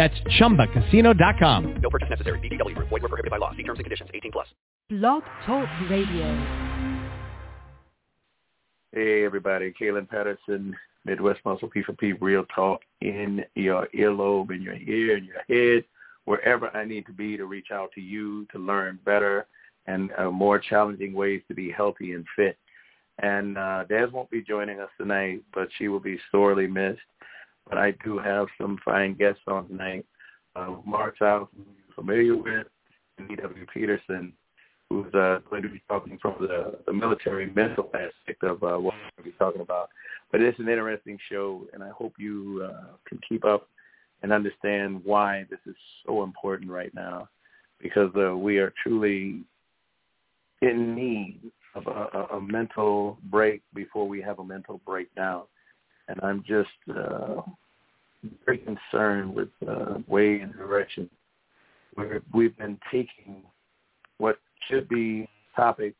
That's ChumbaCasino.com. No purchase necessary. VGW. Void were prohibited by law. See terms and conditions. 18 plus. Blog Talk Radio. Hey, everybody. Kalen Patterson, Midwest Muscle P4P, Real Talk in your earlobe, in your ear, in your head, wherever I need to be to reach out to you to learn better and uh, more challenging ways to be healthy and fit. And uh, Des won't be joining us tonight, but she will be sorely missed. But I do have some fine guests on tonight. Uh, Mark South, who you're familiar with, and E.W. Peterson, who's uh, going to be talking from the, the military mental aspect of uh, what we're going to be talking about. But it's an interesting show, and I hope you uh, can keep up and understand why this is so important right now, because uh, we are truly in need of a, a, a mental break before we have a mental breakdown. And I'm just uh, very concerned with uh, way and direction where we've been taking what should be topics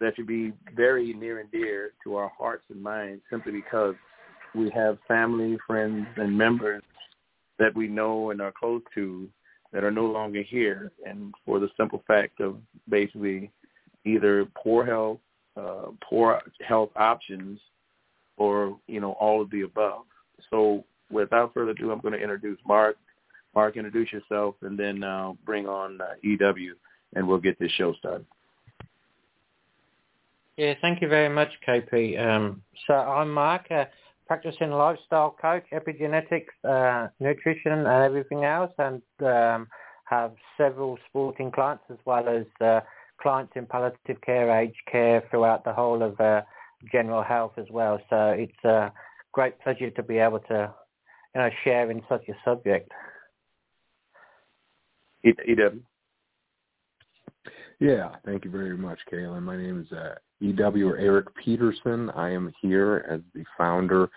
that should be very near and dear to our hearts and minds simply because we have family, friends, and members that we know and are close to that are no longer here, and for the simple fact of basically either poor health, uh, poor health options, or you know all of the above. So without further ado, I'm going to introduce Mark. Mark, introduce yourself, and then uh, bring on uh, EW, and we'll get this show started. Yeah, thank you very much, KP. Um, so I'm Mark, a practicing lifestyle coach, epigenetics, uh, nutrition, and everything else, and um, have several sporting clients as well as uh, clients in palliative care, aged care throughout the whole of uh, general health as well. So it's a great pleasure to be able to, you know, share in such a subject. EW. Yeah, thank you very much, Kaylin. My name is uh, EW or Eric Peterson. I am here as the founder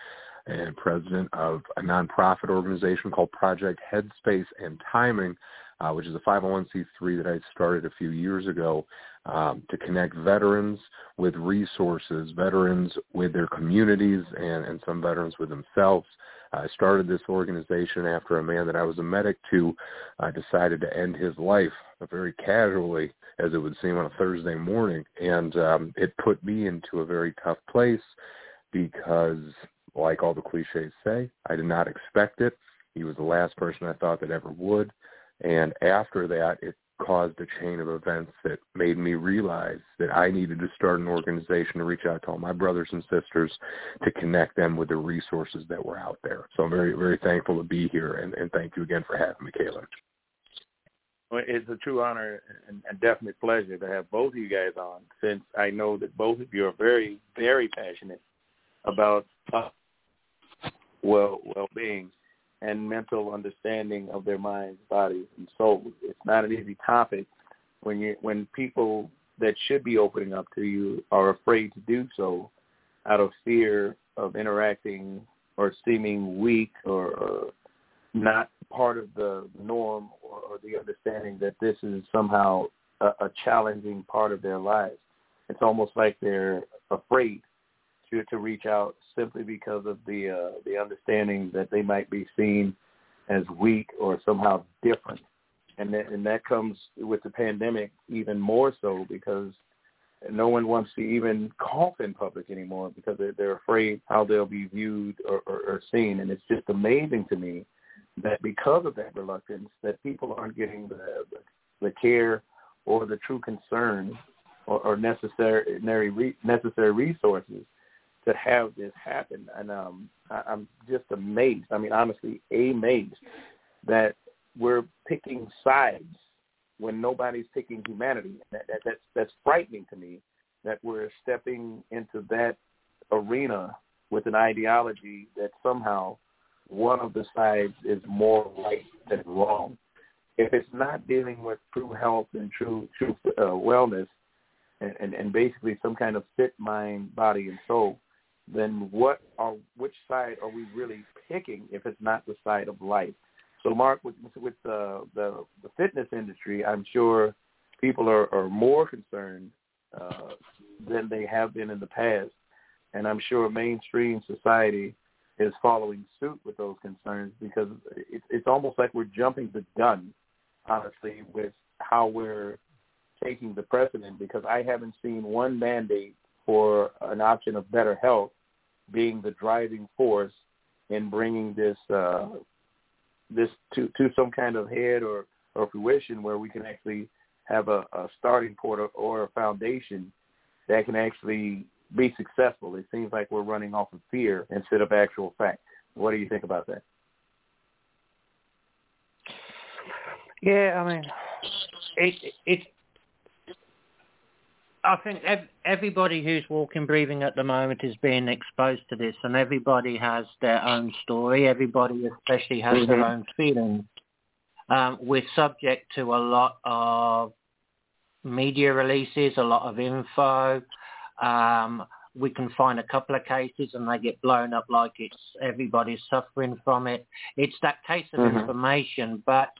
and president of a nonprofit organization called Project Headspace and Timing, uh, which is a 501c3 that I started a few years ago um, to connect veterans with resources, veterans with their communities, and, and some veterans with themselves. I started this organization after a man that I was a medic to uh, decided to end his life very casually, as it would seem on a Thursday morning, and um, it put me into a very tough place because, like all the cliches say, I did not expect it. He was the last person I thought that ever would, and after that, it caused a chain of events that made me realize that I needed to start an organization to reach out to all my brothers and sisters to connect them with the resources that were out there. So I'm very, very thankful to be here, and, and thank you again for having me, Kaylin. Well, it's a true honor and, and definite pleasure to have both of you guys on, since I know that both of you are very, very passionate about uh, well well-being and mental understanding of their minds, bodies, and souls. It's not an easy topic when you when people that should be opening up to you are afraid to do so out of fear of interacting or seeming weak or, or not part of the norm or, or the understanding that this is somehow a, a challenging part of their lives. It's almost like they're afraid to reach out simply because of the uh, the understanding that they might be seen as weak or somehow different, and that, and that comes with the pandemic even more so because no one wants to even cough in public anymore because they're, they're afraid how they'll be viewed or, or, or seen, and it's just amazing to me that because of that reluctance, that people aren't getting the the care or the true concern or, or necessary necessary resources to have this happen. And um, I, I'm just amazed. I mean, honestly, amazed that we're picking sides when nobody's picking humanity. That, that, that's that's frightening to me that we're stepping into that arena with an ideology that somehow one of the sides is more right than wrong. if it's not dealing with true health and true true uh, wellness, and, and and basically some kind of fit mind, body, and soul, then what are which side are we really picking if it's not the side of life? So, Mark, with with the the, the fitness industry, I'm sure people are, are more concerned uh, than they have been in the past, and I'm sure mainstream society is following suit with those concerns because it's it's almost like we're jumping the gun, honestly, with how we're taking the precedent. Because I haven't seen one mandate for an option of better health being the driving force in bringing this uh, this to to some kind of head or or fruition where we can actually have a, a starting point or, or a foundation that can actually be successful. It seems like we're running off of fear instead of actual fact. What do you think about that? Yeah, I mean, it it. I think ev- everybody who's walking, breathing at the moment is being exposed to this, and everybody has their own story. Everybody, especially, has mm-hmm. their own feelings. Um, we're subject to a lot of media releases, a lot of info. Um, we can find a couple of cases and they get blown up like it's everybody's suffering from it. It's that case of mm-hmm. information. But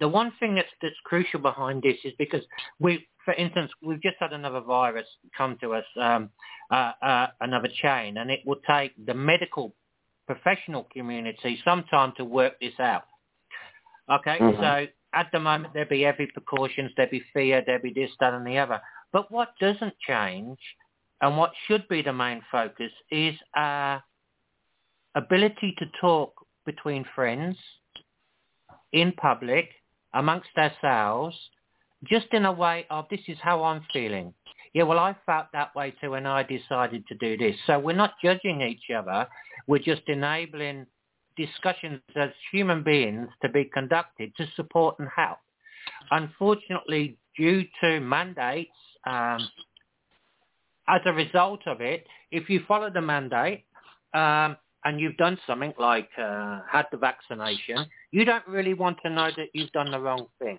the one thing that's that's crucial behind this is because we, for instance, we've just had another virus come to us, um, uh, uh, another chain, and it will take the medical professional community some time to work this out. Okay, mm-hmm. so at the moment there'd be every precautions, there'd be fear, there'd be this, that, and the other. But what doesn't change, and what should be the main focus, is our ability to talk between friends, in public, amongst ourselves, just in a way of this is how I'm feeling. Yeah, well, I felt that way too, and I decided to do this. So we're not judging each other. We're just enabling discussions as human beings to be conducted to support and help. Unfortunately, due to mandates, um, as a result of it, if you follow the mandate um, and you've done something like uh, had the vaccination, you don't really want to know that you've done the wrong thing.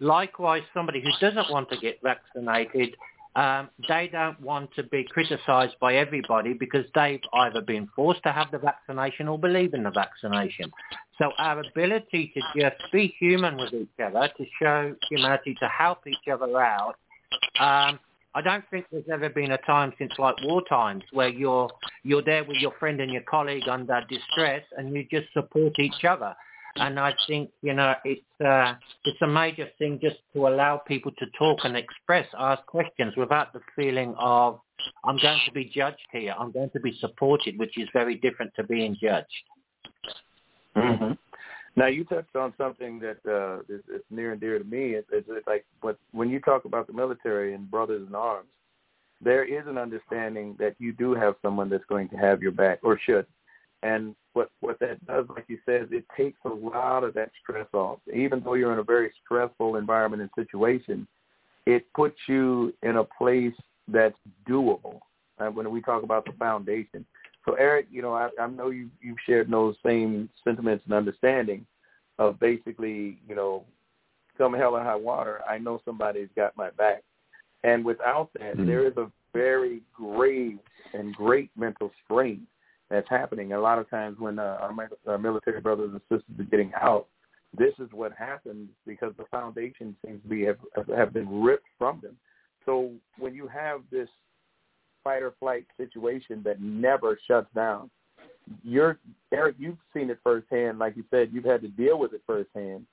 Likewise, somebody who doesn't want to get vaccinated um, they don't want to be criticised by everybody because they've either been forced to have the vaccination or believe in the vaccination. So our ability to just be human with each other, to show humanity, to help each other out, um, I don't think there's ever been a time since like war times where you're you're there with your friend and your colleague under distress and you just support each other and I think you know it's uh, it's a major thing just to allow people to talk and express, ask questions without the feeling of I'm going to be judged here, I'm going to be supported, which is very different to being judged. Mm-hmm. Now you touched on something that uh, is, is near and dear to me. It's, it's like what, when you talk about the military and brothers in arms, there is an understanding that you do have someone that's going to have your back or should and what what that does, like you said, it takes a lot of that stress off. Even though you're in a very stressful environment and situation, it puts you in a place that's doable. Uh, when we talk about the foundation. So Eric, you know, I, I know you you've shared those same sentiments and understanding of basically, you know, come hell or high water, I know somebody's got my back. And without that, mm-hmm. there is a very grave and great mental strain that's happening. A lot of times when uh, our, our military brothers and sisters are getting out, this is what happens because the foundation seems to be have, have been ripped from them. So when you have this fight or flight situation that never shuts down, you're Eric, you've seen it firsthand. Like you said, you've had to deal with it firsthand.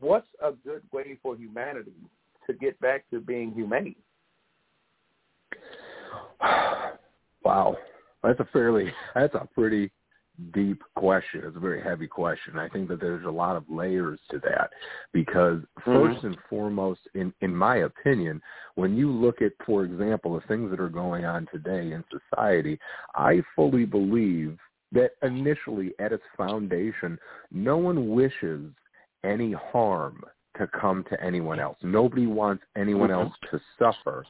What's a good way for humanity to get back to being humane? wow. That's a fairly that's a pretty deep question. It's a very heavy question. I think that there's a lot of layers to that because 1st mm-hmm. and foremost, in in my opinion, when you look at, for example, the things that are going on today in society, I fully believe that initially at its foundation, no one wishes any harm to come to anyone else. Nobody wants anyone mm-hmm. else to suffer.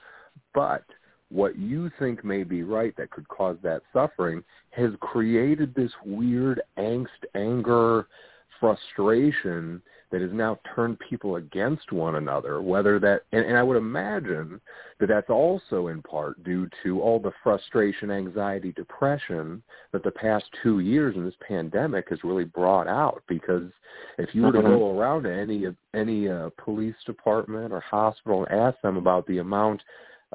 But what you think may be right that could cause that suffering has created this weird angst, anger, frustration that has now turned people against one another, whether that, and, and I would imagine that that's also in part due to all the frustration, anxiety, depression that the past two years in this pandemic has really brought out. Because if you were to go around to any any uh, police department or hospital and ask them about the amount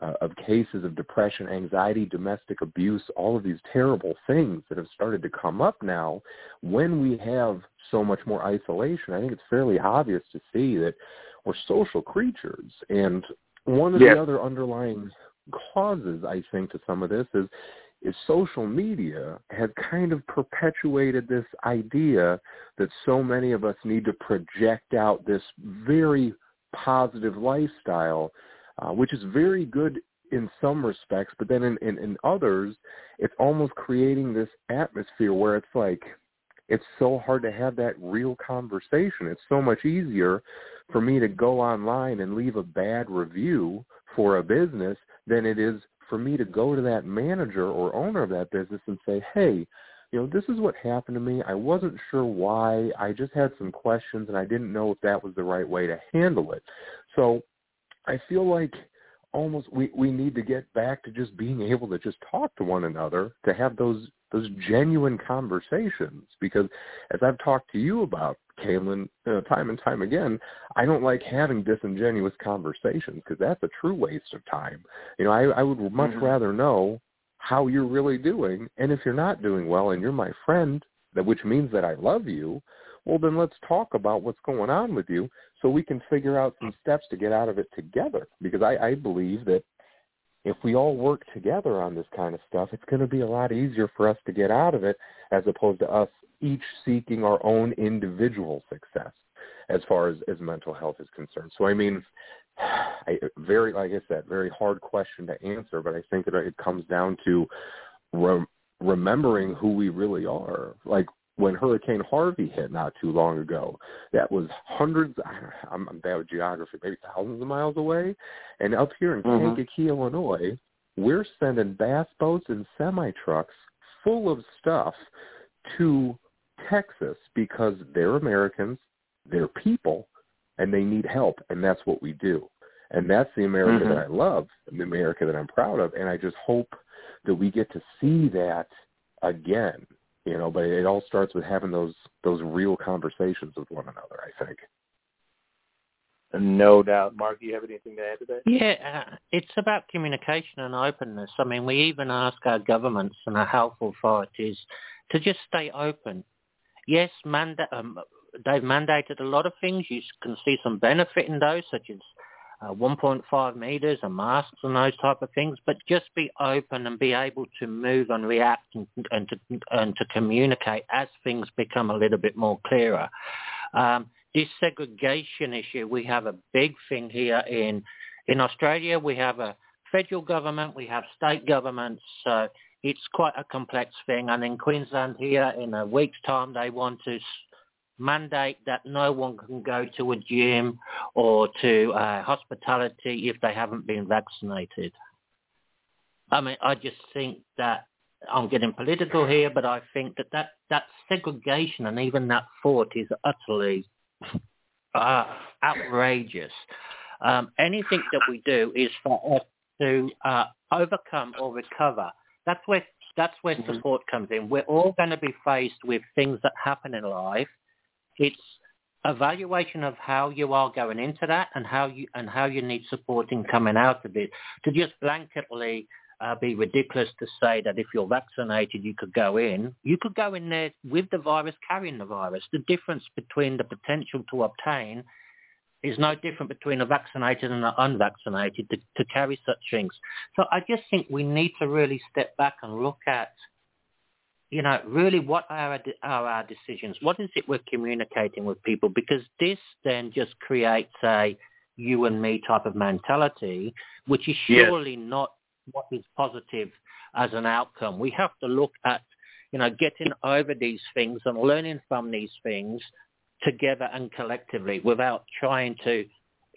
uh, of cases of depression, anxiety, domestic abuse, all of these terrible things that have started to come up now, when we have so much more isolation, I think it's fairly obvious to see that we're social creatures. And one of Yes. the other underlying causes, I think, to some of this is is social media has kind of perpetuated this idea that so many of us need to project out this very positive lifestyle uh, which is very good in some respects, but then in, in, in others, it's almost creating this atmosphere where it's like it's so hard to have that real conversation. It's so much easier for me to go online and leave a bad review for a business than it is for me to go to that manager or owner of that business and say, hey, you know, this is what happened to me. I wasn't sure why. I just had some questions and I didn't know if that was the right way to handle it. So I feel like almost we we need to get back to just being able to just talk to one another to have those those genuine conversations because as I've talked to you about Caitlin uh, time and time again I don't like having disingenuous conversations because that's a true waste of time you know I I would much Mhm. rather know how you're really doing and if you're not doing well and you're my friend that which means that I love you well then let's talk about what's going on with you so we can figure out some steps to get out of it together. Because I, I believe that if we all work together on this kind of stuff, it's going to be a lot easier for us to get out of it as opposed to us each seeking our own individual success as far as, as mental health is concerned. So I mean, I, very, like I said, very hard question to answer, but I think that it comes down to re- remembering who we really are. Like when Hurricane Harvey hit not too long ago. That was hundreds, I'm, I'm bad with geography, maybe thousands of miles away. And up here in Mhm. Kankakee, Illinois, we're sending bass boats and semi-trucks full of stuff to Texas because they're Americans, they're people, and they need help, and that's what we do. And that's the America Mhm. that I love, the America that I'm proud of, and I just hope that we get to see that again you know but it all starts with having those those real conversations with one another i think No doubt. Mark, do you have anything to add to that? Yeah, uh, it's about communication and openness. I mean, we even ask our governments and our health authorities to just stay open. Yes, manda- um, they've mandated a lot of things. You can see some benefit in those, such as uh, 1.5 meters and masks and those type of things. But just be open and be able to move and react and, and to and to communicate as things become a little bit more clearer. Um, this segregation issue, we have a big thing here in in Australia. We have a federal government, we have state governments. So it's quite a complex thing. And in Queensland here, in a week's time, they want to mandate that no one can go to a gym or to uh, hospitality if they haven't been vaccinated. I mean, I just think that I'm getting political here, but I think that that, that segregation and even that thought is utterly uh, outrageous. Um, anything that we do is for us to uh, overcome or recover. That's where that's where support comes in. We're all going to be faced with things that happen in life. It's evaluation of how you are going into that and how you and how you need support in coming out of it. To just blanketly uh, be ridiculous to say that if you're vaccinated you could go in. You could go in there with the virus, carrying the virus. The difference between the potential to obtain is no different between a vaccinated and an unvaccinated to, to carry such things. So I just think we need to really step back and look at, you know, really what are our, are our decisions? What is it we're communicating with people? Because this then just creates a you and me type of mentality, which is Yes. surely not what is positive as an outcome. We have to look at, you know, getting over these things and learning from these things together and collectively without trying to,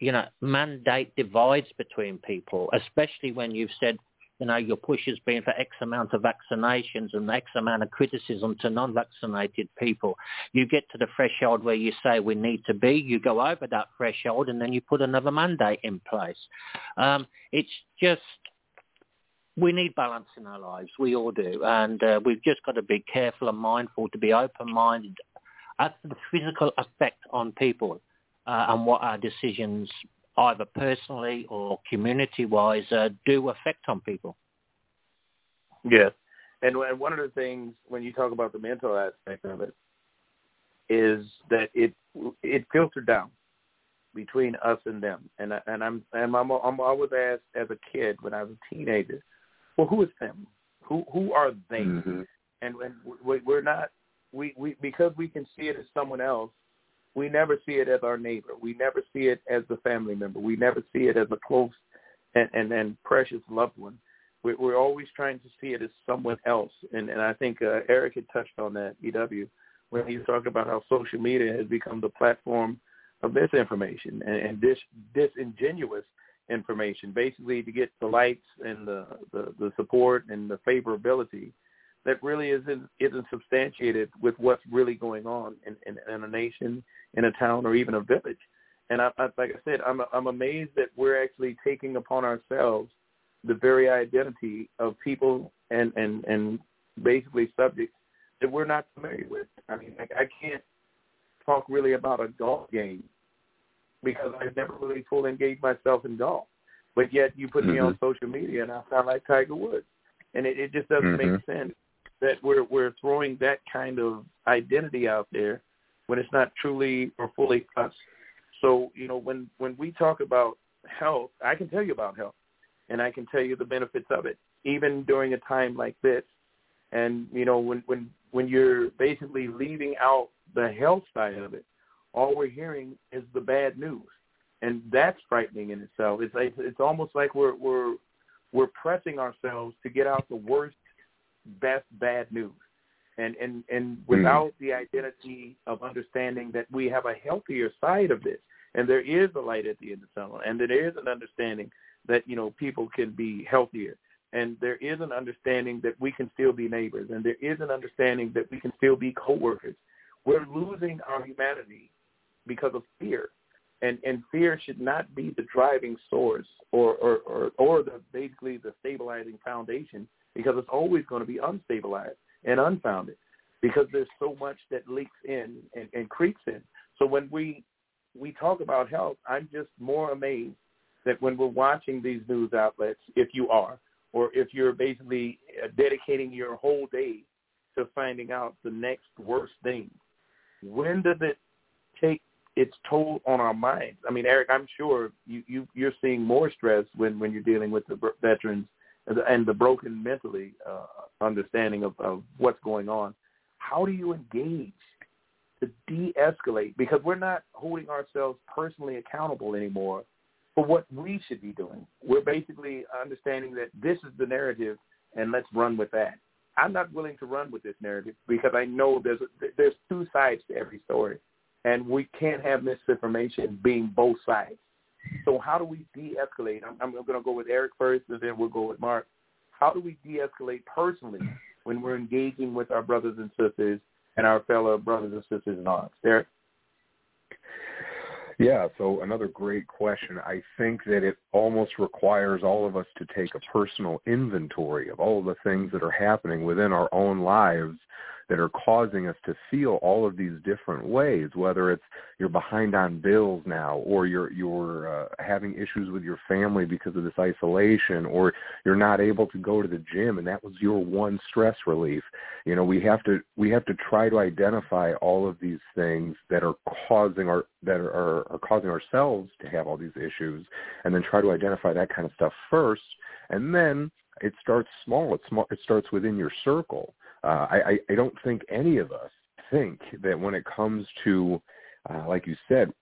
you know, mandate divides between people, especially when you've said you know, your push has been for X amount of vaccinations and X amount of criticism to non-vaccinated people. You get to the threshold where you say we need to be, you go over that threshold, and then you put another mandate in place. Um, it's just we need balance in our lives. We all do, and uh, we've just got to be careful and mindful to be open-minded as to the physical effect on people uh, and what our decisions either personally or community-wise, uh, do affect on people. Yes, and and one of the things when you talk about the mental aspect of it is that it it filtered down between us and them, and and I'm and I'm I'm always asked as a kid when I was a teenager, well, who is them? Who who are they? Mm-hmm. And when we're not we we because we can see it as someone else we never see it as our neighbor. We never see it as the family member. We never see it as a close and, and, and precious loved one. We're, we're always trying to see it as someone else. And, and I think uh, Eric had touched on that, EW, when he was talking about how social media has become the platform of misinformation and, and dis, disingenuous information, basically to get the likes and the, the, the support and the favorability that really isn't isn't substantiated with what's really going on in, in, in a nation, in a town, or even a village. And I, I, like I said, I'm I'm amazed that we're actually taking upon ourselves the very identity of people and and and basically subjects that we're not familiar with. I mean, I, I can't talk really about a golf game because I've never really fully engaged myself in golf. But yet you put mm-hmm. me on social media and I sound like Tiger Woods, and it, it just doesn't mm-hmm. make sense that we're we're throwing that kind of identity out there when it's not truly or fully us. So you know when when we talk about health, I can tell you about health, and I can tell you the benefits of it, even during a time like this. And you know when when when you're basically leaving out the health side of it, all we're hearing is the bad news, and that's frightening in itself. It's like, it's almost like we're we're we're pressing ourselves to get out the worst best bad news. And and and without mm. the identity of understanding that we have a healthier side of this, and there is a light at the end of the tunnel, and there is an understanding that you know people can be healthier, and there is an understanding that we can still be neighbors, and there is an understanding that we can still be coworkers. We're losing our humanity because of fear, and and fear should not be the driving source or or or, or the basically the stabilizing foundation because it's always going to be unstabilized and unfounded because there's so much that leaks in and, and creeps in. So when we we talk about health, I'm just more amazed that when we're watching these news outlets, if you are, or if you're basically uh, dedicating your whole day to finding out the next worst thing, when does it take its toll on our minds? I mean, Eric, I'm sure you, you you're seeing more stress when when you're dealing with the veterans and the broken mentally uh, understanding of, of what's going on. How do you engage to de-escalate? Because we're not holding ourselves personally accountable anymore for what we should be doing. We're basically understanding that this is the narrative, and let's run with that. I'm not willing to run with this narrative because I know there's a, there's two sides to every story, and we can't have misinformation being both sides. So how do we de-escalate? I'm, I'm going to go with Eric first, and then we'll go with Mark. How do we de-escalate personally when we're engaging with our brothers and sisters and our fellow brothers and sisters in arms? Eric? Yeah, so another great question. I think that it almost requires all of us to take a personal inventory of all the things that are happening within our own lives that are causing us to feel all of these different ways whether it's you're behind on bills now or you're you're uh, having issues with your family because of this isolation or you're not able to go to the gym and that was your one stress relief you know we have to we have to try to identify all of these things that are causing our that are, are causing ourselves to have all these issues and then try to identify that kind of stuff first and then it starts small. It, small, it starts within your circle. Uh, I, I don't think any of us think that when it comes to, uh, like you said,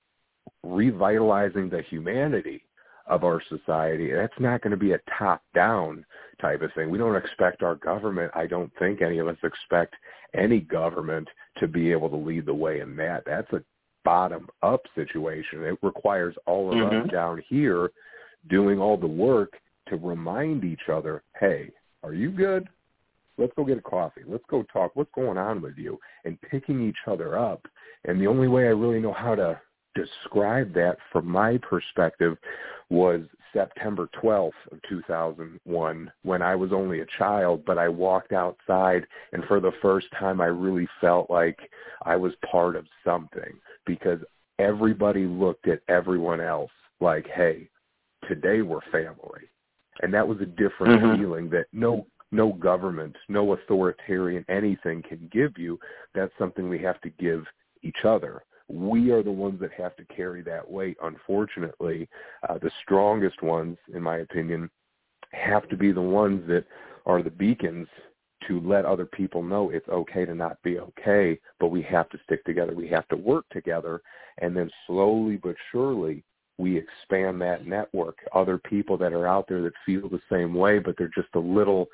revitalizing the humanity of our society, that's not going to be a top-down type of thing. We don't expect our government, I don't think any of us expect any government to be able to lead the way in that. That's a bottom-up situation. It requires all of mm-hmm. us down here doing all the work to remind each other, hey, are you good? Let's go get a coffee. Let's go talk. What's going on with you? And picking each other up. And the only way I really know how to describe that from my perspective was September 12th of 2001 when I was only a child, but I walked outside and for the first time I really felt like I was part of something because everybody looked at everyone else like, hey, today we're family. And that was a different mm-hmm. feeling that no no government, no authoritarian anything can give you. That's something we have to give each other we are the ones that have to carry that weight. Unfortunately, uh, the strongest ones, in my opinion, have to be the ones that are the beacons to let other people know it's okay to not be okay, but we have to stick together. We have to work together. And then slowly but surely, we expand that network. Other people that are out there that feel the same way, but they're just a little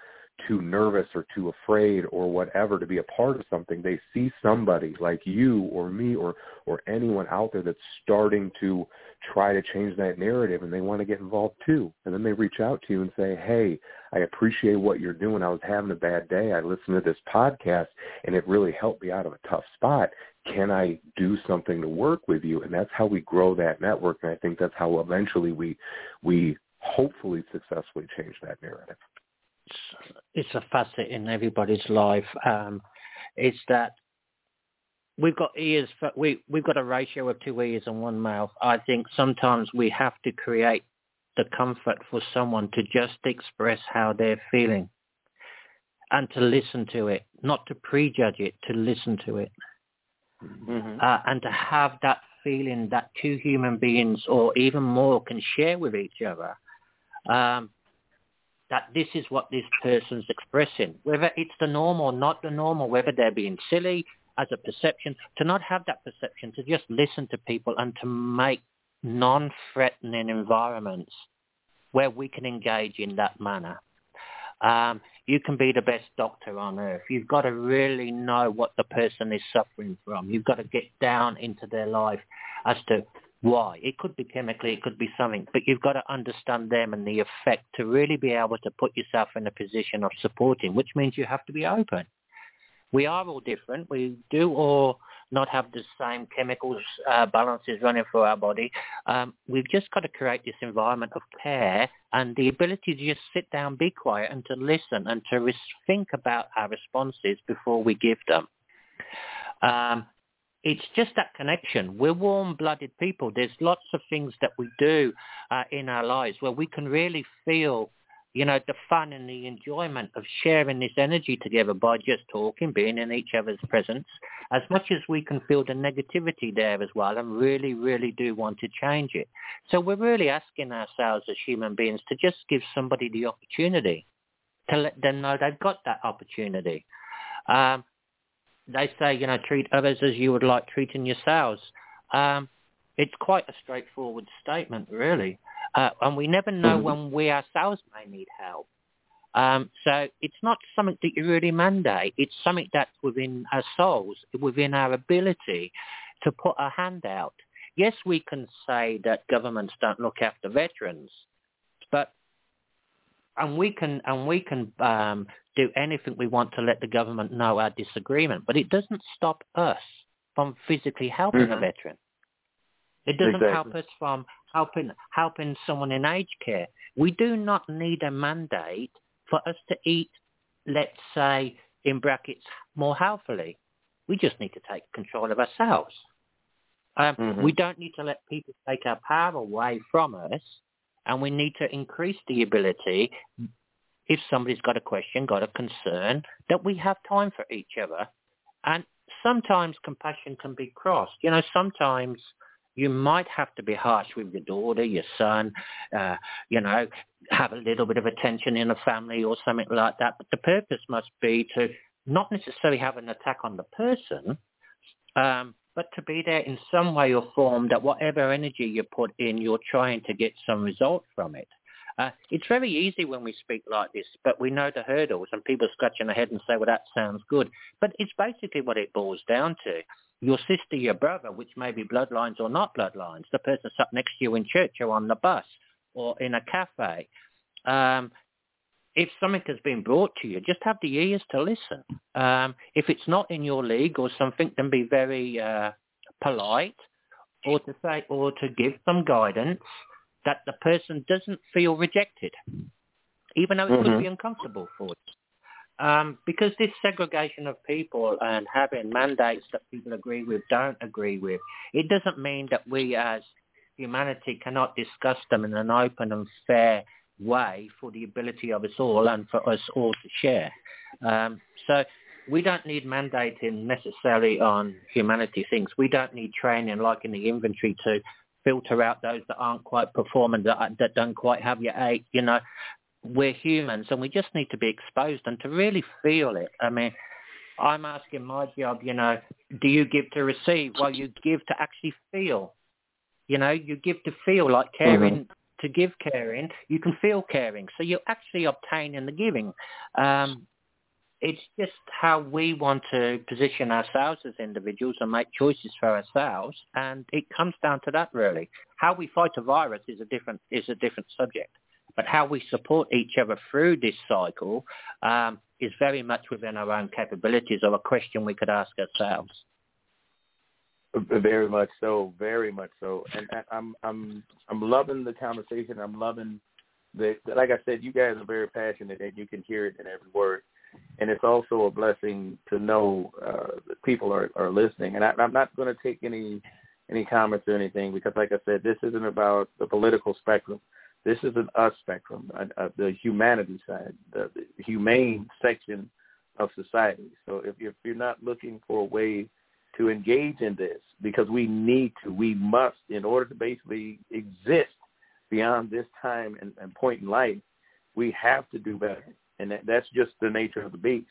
too nervous or too afraid or whatever to be a part of something they see somebody like you or me or or anyone out there that's starting to try to change that narrative and they want to get involved too. And then they reach out to you and say hey i appreciate what you're doing. I was having a bad day. I listened to this podcast and it really helped me out of a tough spot. Can i do something to work with you? And that's how we grow that network. And i think that's how eventually we we hopefully successfully change that narrative it's a facet in everybody's life. Um, it's that we've got ears. For, we we've got a ratio of two ears and one mouth. I think sometimes we have to create the comfort for someone to just express how they're feeling and to listen to it, not to prejudge it, to listen to it. Mm-hmm. Uh, and to have that feeling that two human beings or even more can share with each other. Um, that this is what this person's expressing, whether it's the norm or not the norm, or whether they're being silly as a perception, to not have that perception, to just listen to people and to make non-threatening environments where we can engage in that manner. Um, you can be the best doctor on earth. You've got to really know what the person is suffering from. You've got to get down into their life as to why. It could be chemically, it could be something, but you've got to understand them and the effect to really be able to put yourself in a position of supporting, which means you have to be open. We are all different. We do all not have the same chemicals uh, balances running through our body. Um, we've just got to create this environment of care and the ability to just sit down, be quiet, and to listen and to res- think about our responses before we give them. Um, it's just that connection. We're warm-blooded people. There's lots of things that we do uh, in our lives where we can really feel, you know, the fun and the enjoyment of sharing this energy together by just talking, being in each other's presence, as much as we can feel the negativity there as well and really, really do want to change it. So we're really asking ourselves as human beings to just give somebody the opportunity to let them know they've got that opportunity. Um, they say, you know, treat others as you would like treating yourselves. Um, it's quite a straightforward statement, really. Uh, and we never know mm-hmm. when we ourselves may need help. Um, so it's not something that you really mandate. It's something that's within our souls, within our ability to put a hand out. Yes, we can say that governments don't look after veterans, but and we can and we can um, do anything we want to let the government know our disagreement, but it doesn't stop us from physically helping mm-hmm. a veteran. It doesn't exactly. help us from helping helping someone in aged care. We do not need a mandate for us to eat, let's say, in brackets, more healthily. We just need to take control of ourselves. Um, mm-hmm. We don't need to let people take our power away from us and we need to increase the ability, if somebody's got a question, got a concern, that we have time for each other. And sometimes compassion can be crossed. You know, sometimes you might have to be harsh with your daughter, your son, uh, you know, have a little bit of attention in a family or something like that. But the purpose must be to not necessarily have an attack on the person, um, but to be there in some way or form that whatever energy you put in, you're trying to get some result from it. Uh, it's very easy when we speak like this, but we know the hurdles and people scratching their head and say, well, that sounds good. But it's basically what it boils down to. Your sister, your brother, which may be bloodlines or not bloodlines, the person sat next to you in church or on the bus or in a cafe, Um, if something has been brought to you, just have the ears to listen. Um, if it's not in your league or something, then be very uh, polite, or to say, or to give some guidance that the person doesn't feel rejected, even though it Mhm. could be uncomfortable for you. Um, because this segregation of people and having mandates that people agree with, don't agree with, it doesn't mean that we as humanity cannot discuss them in an open and fair way for the ability of us all and for us all to share. Um, so we don't need mandating necessarily on humanity things. We don't need training like in the inventory to filter out those that aren't quite performing, that, that don't quite have your eight, you know we're humans and we just need to be exposed and to really feel it. I mean, I'm asking my job, you know, do you give to receive? Well, you give to actually feel. You know, you give to feel like caring, to give caring. You can feel caring. So you're actually obtaining the giving. Um, it's just how we want to position ourselves as individuals and make choices for ourselves. And it comes down to that really. How we fight a virus is a different, is a different subject but how we support each other through this cycle um, is very much within our own capabilities or a question we could ask ourselves. Very much so, very much so, and I'm I'm I'm loving the conversation. I'm loving the like I said, you guys are very passionate, and you can hear it in every word. And it's also a blessing to know uh, that people are are listening. And I, I'm not going to take any any comments or anything because, like I said, this isn't about the political spectrum. This is an us spectrum, uh, uh, the humanity side, the, the humane section of society. So if, if you're not looking for a way to engage in this, because we need to, we must, in order to basically exist beyond this time and, and point in life, we have to do better. And that, that's just the nature of the beast.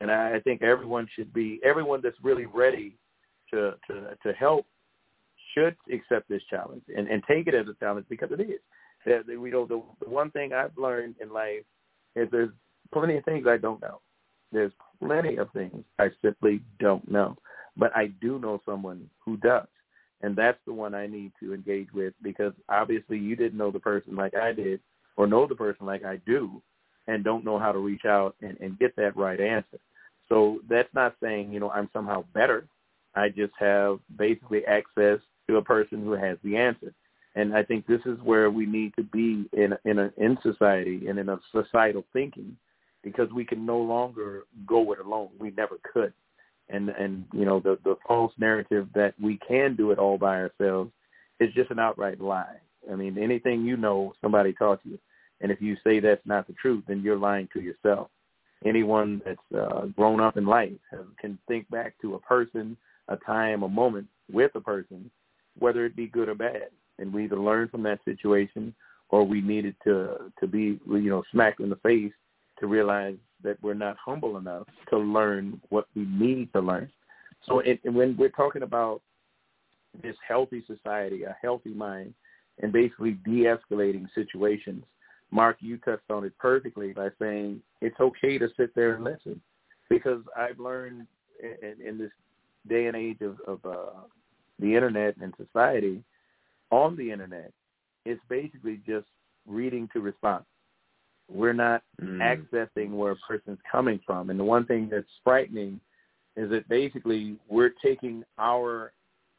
And I, I think everyone should be, everyone that's really ready to, to, to help should accept this challenge and, and take it as a challenge because it is that we know the, the one thing I've learned in life is there's plenty of things I don't know. There's plenty of things I simply don't know, but I do know someone who does, and that's the one I need to engage with because obviously you didn't know the person like I did, or know the person like I do, and don't know how to reach out and, and get that right answer. So that's not saying you know I'm somehow better. I just have basically access to a person who has the answer. And I think this is where we need to be in in a, in society and in a societal thinking, because we can no longer go it alone. We never could. And and you know the the false narrative that we can do it all by ourselves is just an outright lie. I mean, anything you know, somebody taught you, and if you say that's not the truth, then you're lying to yourself. Anyone that's uh, grown up in life can think back to a person, a time, a moment with a person, whether it be good or bad and we either learned from that situation or we needed to to be you know smacked in the face to realize that we're not humble enough to learn what we need to learn. So it, when we're talking about this healthy society, a healthy mind, and basically de-escalating situations, Mark, you touched on it perfectly by saying it's okay to sit there and listen, because I've learned in, in this day and age of, of uh, the internet and society on the internet, it's basically just reading to respond. We're not mm. accessing where a person's coming from. And the one thing that's frightening is that basically we're taking our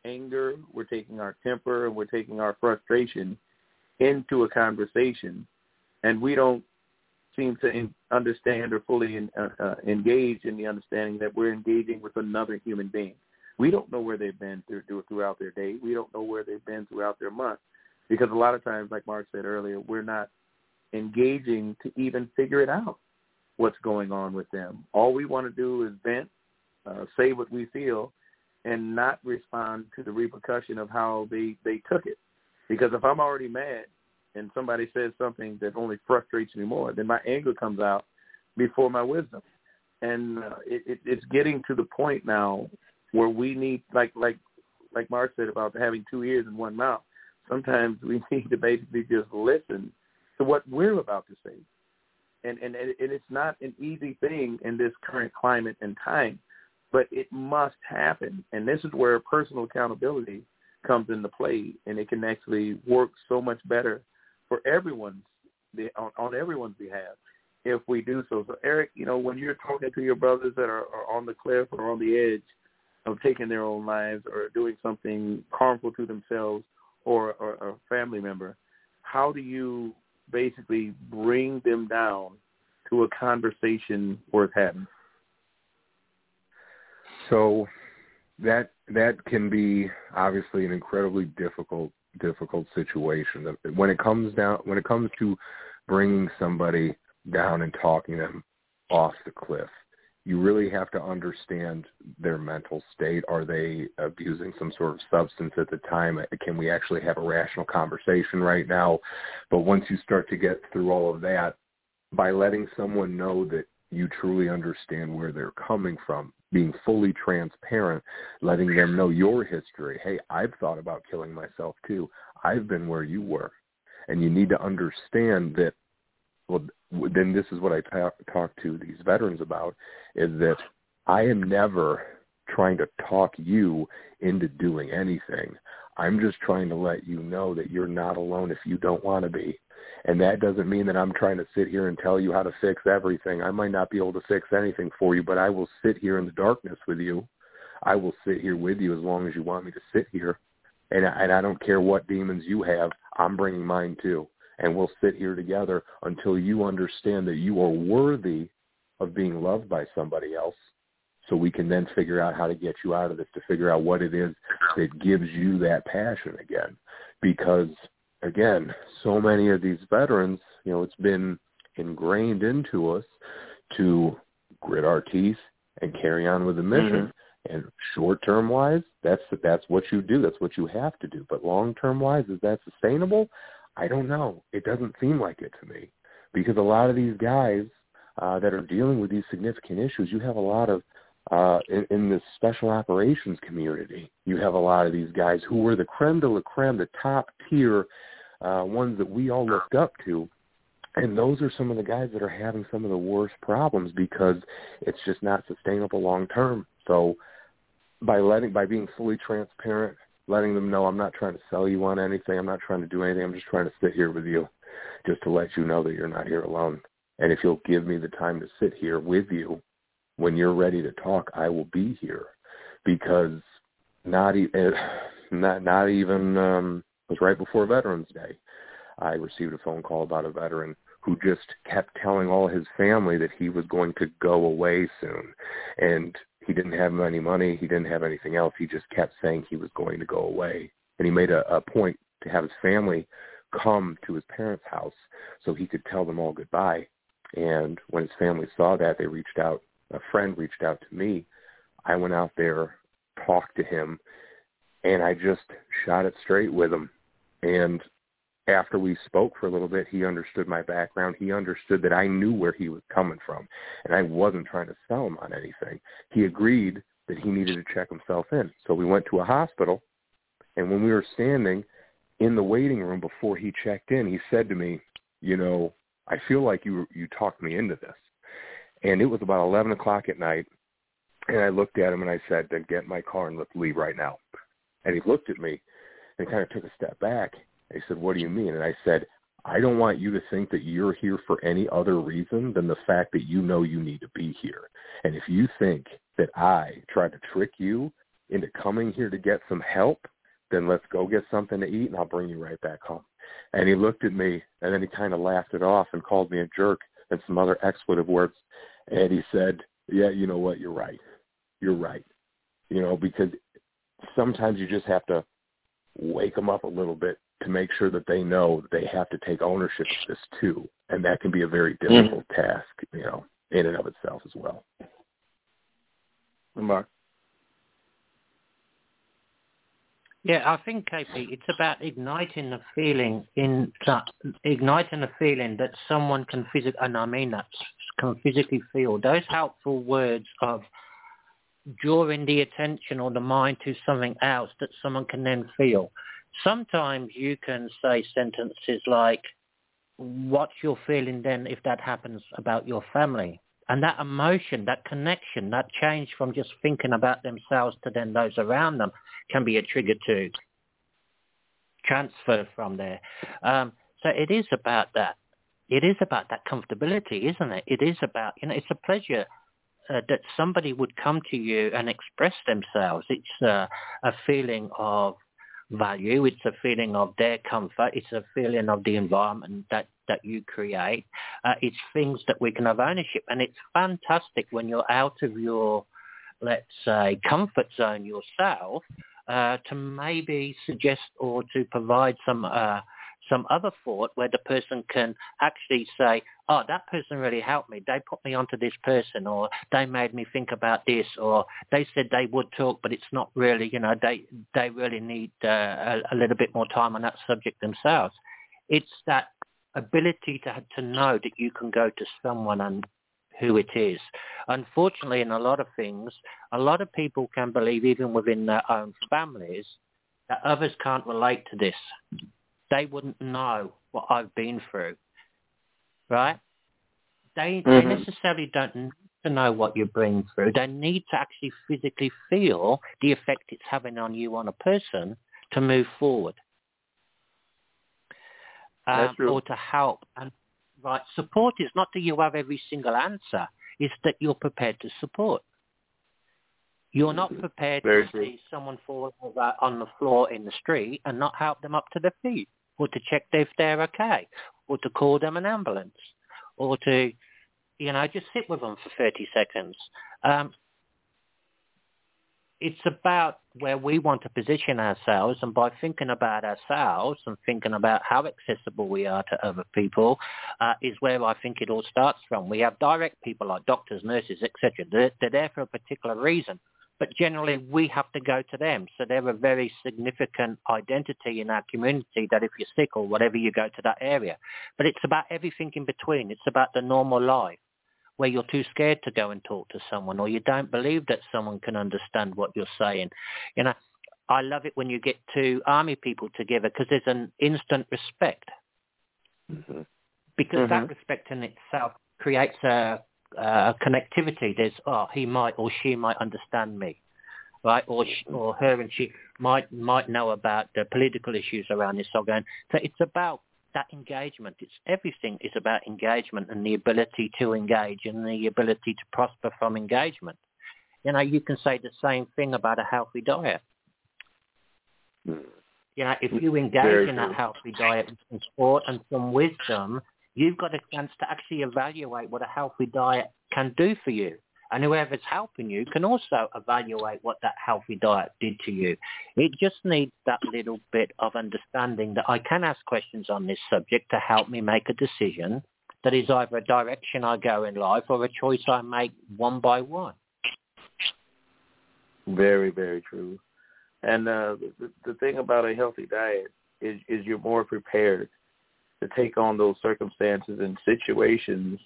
anger, we're taking our temper, and we're taking our frustration into a conversation, and we don't seem to understand or fully in, uh, uh, engage in the understanding that we're engaging with another human being. We don't know where they've been through, throughout their day. We don't know where they've been throughout their month, because a lot of times, like Mark said earlier, we're not engaging to even figure it out what's going on with them. All we want to do is vent, uh, say what we feel, and not respond to the repercussion of how they they took it. Because if I'm already mad and somebody says something that only frustrates me more, then my anger comes out before my wisdom. And uh, it, it, it's getting to the point now where we need, like like like Mark said about having two ears and one mouth. Sometimes we need to basically just listen to what we're about to say, and and and it's not an easy thing in this current climate and time, but it must happen. And this is where personal accountability comes into play, and it can actually work so much better for everyone's on, on everyone's behalf if we do so. So, Eric, you know, when you're talking to your brothers that are, are on the cliff or on the edge of taking their own lives or doing something harmful to themselves or, or a family member, how do you basically bring them down to a conversation worth having? So that that can be obviously an incredibly difficult difficult situation. When it comes down when it comes to bringing somebody down and talking them off the cliff, you really have to understand their mental state. Are they abusing some sort of substance at the time? Can we actually have a rational conversation right now? But once you start to get through all of that, by letting someone know that you truly understand where they're coming from, being fully transparent, letting them know your history. Hey, I've thought about killing myself too. I've been where you were. And you need to understand that well, then this is what I talk, talk to these veterans about is that I am never trying to talk you into doing anything. I'm just trying to let you know that you're not alone if you don't want to be. And that doesn't mean that I'm trying to sit here and tell you how to fix everything. I might not be able to fix anything for you, but I will sit here in the darkness with you. I will sit here with you as long as you want me to sit here. And I, and I don't care what demons you have. I'm bringing mine too and we'll sit here together until you understand that you are worthy of being loved by somebody else so we can then figure out how to get you out of this to figure out what it is that gives you that passion again because again so many of these veterans you know it's been ingrained into us to grit our teeth and carry on with the mission. Mm-hmm. and short term wise that's that's what you do. That's what you have to do. But long term wise is that sustainable? I don't know. It doesn't seem like it to me. Because a lot of these guys uh, that are dealing with these significant issues, you have a lot of uh, in, in the special operations community. You have a lot of these guys who were the creme de la creme, the top tier uh, ones that we all looked up to. And those are some of the guys that are having some of the worst problems because it's just not sustainable long term. So by letting by being fully transparent letting them know I'm not trying to sell you on anything. I'm not trying to do anything. I'm just trying to sit here with you just to let you know that you're not here alone. And if you'll give me the time to sit here with you when you're ready to talk, I will be here because not even not not even um it was right before Veterans Day. I received a phone call about a veteran who just kept telling all his family that he was going to go away soon. And he didn't have any money. He didn't have anything else. He just kept saying he was going to go away. And he made a, a point to have his family come to his parents' house so he could tell them all goodbye. And when his family saw that, they reached out. A friend reached out to me. I went out there, talked to him, and I just shot it straight with him. And after we spoke for a little bit, he understood my background. He understood that I knew where he was coming from, and I wasn't trying to sell him on anything. He agreed that he needed to check himself in. So we went to a hospital, and when we were standing in the waiting room before he checked in, he said to me, "You know, I feel like you you talked me into this." And it was about 11 o'clock at night, and I looked at him and I said, "Then get in my car and let's leave right now." And he looked at me and kind of took a step back they said, what do you mean? And I said, I don't want you to think that you're here for any other reason than the fact that you know you need to be here. And if you think that I tried to trick you into coming here to get some help, then let's go get something to eat and I'll bring you right back home. And he looked at me and then he kind of laughed it off and called me a jerk and some other expletive words. And he said, yeah, you know what? You're right. You're right. You know, because sometimes you just have to wake them up a little bit to make sure that they know that they have to take ownership of this too, and that can be a very mm-hmm. difficult mm-hmm. task, you know, in and of itself as well. Mark. Yeah, I think KP, it's about igniting the feeling in that, igniting the feeling that someone can physically, and I mean that, can physically feel those helpful words of drawing the attention or the mind to something else that someone can then feel sometimes you can say sentences like, what's your feeling then if that happens about your family? And that emotion, that connection, that change from just thinking about themselves to then those around them can be a trigger to transfer from there. Um, so it is about that. It is about that comfortability, isn't it? It is about, you know, it's a pleasure uh, that somebody would come to you and express themselves. It's uh, a feeling of value. It's a feeling of their comfort. It's a feeling of the environment that, that you create. Uh, it's things that we can have ownership. And it's fantastic when you're out of your, let's say, comfort zone yourself uh, to maybe suggest or to provide some uh, some other thought where the person can actually say, oh, that person really helped me. They put me onto this person or they made me think about this or they said they would talk, but it's not really, you know, they, they really need uh, a, a little bit more time on that subject themselves. It's that ability to, to know that you can go to someone and who it is. Unfortunately, in a lot of things, a lot of people can believe even within their own families that others can't relate to this they wouldn't know what I've been through, right? They, mm-hmm. they necessarily don't need to know what you're bringing through. They need to actually physically feel the effect it's having on you on a person to move forward. Um, or to help. And right, support is not that you have every single answer. It's that you're prepared to support. You're not prepared Very to true. see someone fall on the floor in the street and not help them up to their feet or to check if they're okay, or to call them an ambulance, or to, you know, just sit with them for 30 seconds. Um, it's about where we want to position ourselves, and by thinking about ourselves and thinking about how accessible we are to other people, uh, is where I think it all starts from. We have direct people like doctors, nurses, etc. They're, they're there for a particular reason but generally we have to go to them. So they're a very significant identity in our community that if you're sick or whatever, you go to that area. But it's about everything in between. It's about the normal life where you're too scared to go and talk to someone or you don't believe that someone can understand what you're saying. You know, I love it when you get two army people together because there's an instant respect. Mm-hmm. Because mm-hmm. that respect in itself creates a uh, connectivity. There's oh he might or she might understand me, right? Or she, or her and she might might know about the political issues around this organ. So it's about that engagement. It's everything is about engagement and the ability to engage and the ability to prosper from engagement. You know, you can say the same thing about a healthy diet. You know, if you engage Very in that healthy diet with some sport and some wisdom, you've got a chance to actually evaluate what a healthy diet can do for you. And whoever's helping you can also evaluate what that healthy diet did to you. It just needs that little bit of understanding that I can ask questions on this subject to help me make a decision that is either a direction I go in life or a choice I make one by one. Very, very true. And uh, the, the thing about a healthy diet is, is you're more prepared to take on those circumstances and situations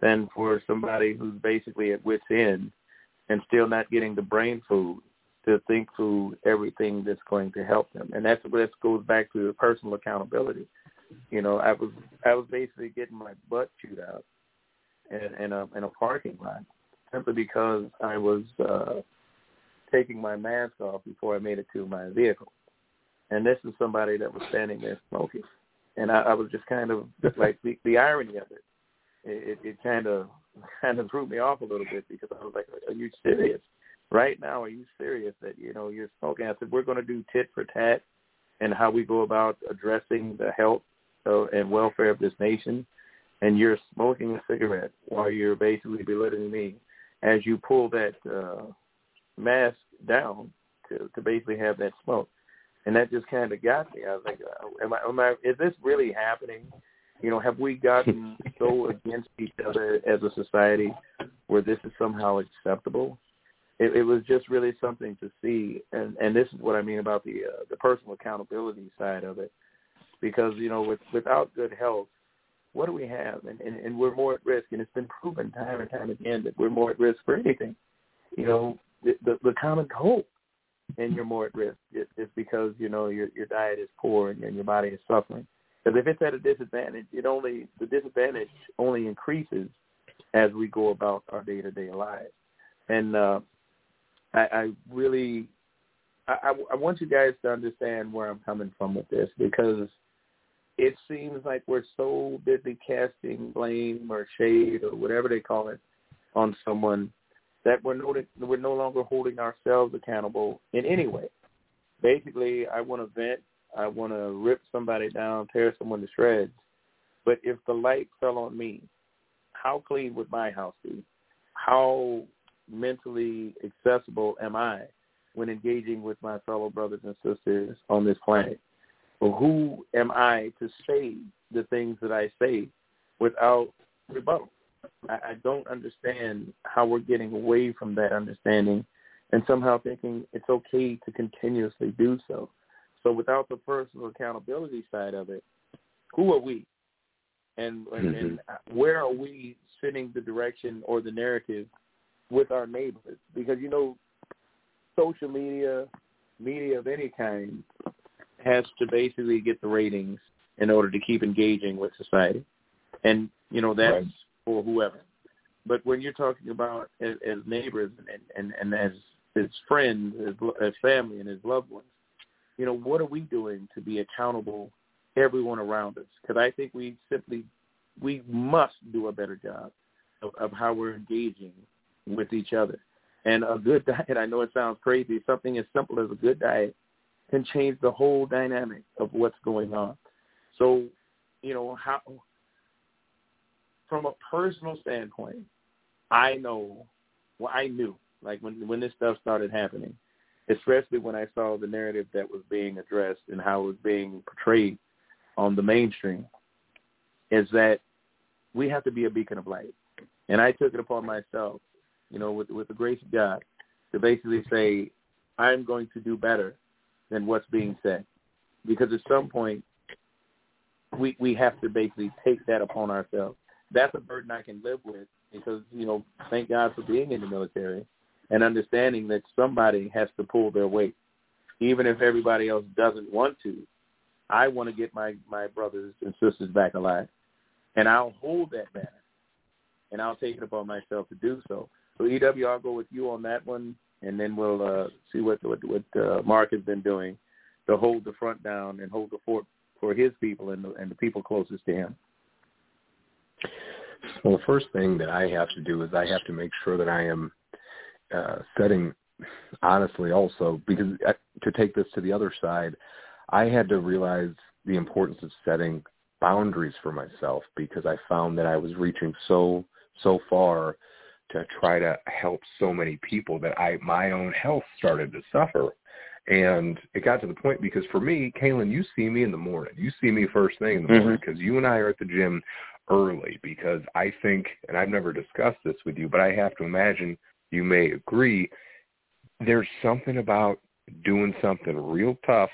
than for somebody who's basically at wit's end and still not getting the brain food to think through everything that's going to help them. And that's what goes back to the personal accountability. You know, I was I was basically getting my butt chewed out in, in a in a parking lot simply because I was uh taking my mask off before I made it to my vehicle. And this is somebody that was standing there smoking and I, I was just kind of like the, the irony of it. It, it kind of kind of threw me off a little bit because I was like, "Are you serious? Right now, are you serious that you know you're smoking?" I said, "We're going to do tit for tat, and how we go about addressing the health uh, and welfare of this nation, and you're smoking a cigarette while you're basically belittling me as you pull that uh, mask down to to basically have that smoke." And that just kind of got me. I was like, uh, am I, am I, is this really happening? You know, have we gotten so against each other as a society where this is somehow acceptable? It, it was just really something to see, and and this is what I mean about the uh, the personal accountability side of it, because you know, with without good health, what do we have? And, and and we're more at risk, and it's been proven time and time again that we're more at risk for anything. You know, the the, the common cold and you're more at risk. It, it's because you know your your diet is poor and, and your body is suffering. Because if it's at a disadvantage, it only the disadvantage only increases as we go about our day to day lives. And uh, I, I really, I, I want you guys to understand where I'm coming from with this because it seems like we're so busy casting blame or shade or whatever they call it on someone that we're no, we're no longer holding ourselves accountable in any way. Basically, I want to vent. I want to rip somebody down, tear someone to shreds. But if the light fell on me, how clean would my house be? How mentally accessible am I when engaging with my fellow brothers and sisters on this planet? Or who am I to say the things that I say without rebuttal? I, I don't understand how we're getting away from that understanding and somehow thinking it's okay to continuously do so. So without the personal accountability side of it, who are we? And, and, mm-hmm. and where are we setting the direction or the narrative with our neighbors? Because, you know, social media, media of any kind, has to basically get the ratings in order to keep engaging with society. And, you know, that's right. For whoever. But when you're talking about as, as neighbors and, and, and as his friends, as, his family, and as loved ones, you know, what are we doing to be accountable everyone around us? Because I think we simply, we must do a better job of, of how we're engaging with each other. And a good diet, I know it sounds crazy, something as simple as a good diet can change the whole dynamic of what's going on. So, you know, how from a personal standpoint, I know, well, I knew, like when when this stuff started happening, especially when I saw the narrative that was being addressed and how it was being portrayed on the mainstream, is that we have to be a beacon of light. And I took it upon myself you know, with with the grace of God, to basically say, I'm going to do better than what's being said, because at some point we we have to basically take that upon ourselves. That's a burden I can live with because you know, thank God for being in the military and understanding that somebody has to pull their weight, even if everybody else doesn't want to. I want to get my my brothers and sisters back alive, and I'll hold that banner, and I'll take it upon myself to do so. So EW, I'll go with you on that one, and then we'll uh, see what what, what uh, Mark has been doing to hold the front down and hold the fort for his people and the, and the people closest to him. Well, the first thing that I have to do is I have to make sure that I am uh, setting, honestly, also because uh, to take this to the other side, I had to realize the importance of setting boundaries for myself because I found that I was reaching so so far to try to help so many people that I my own health started to suffer. And it got to the point because for me, Kaylin, you see me in the morning. You see me first thing in the morning because mm-hmm. you and I are at the gym early because I think, and I've never discussed this with you, but I have to imagine you may agree, there's something about doing something real tough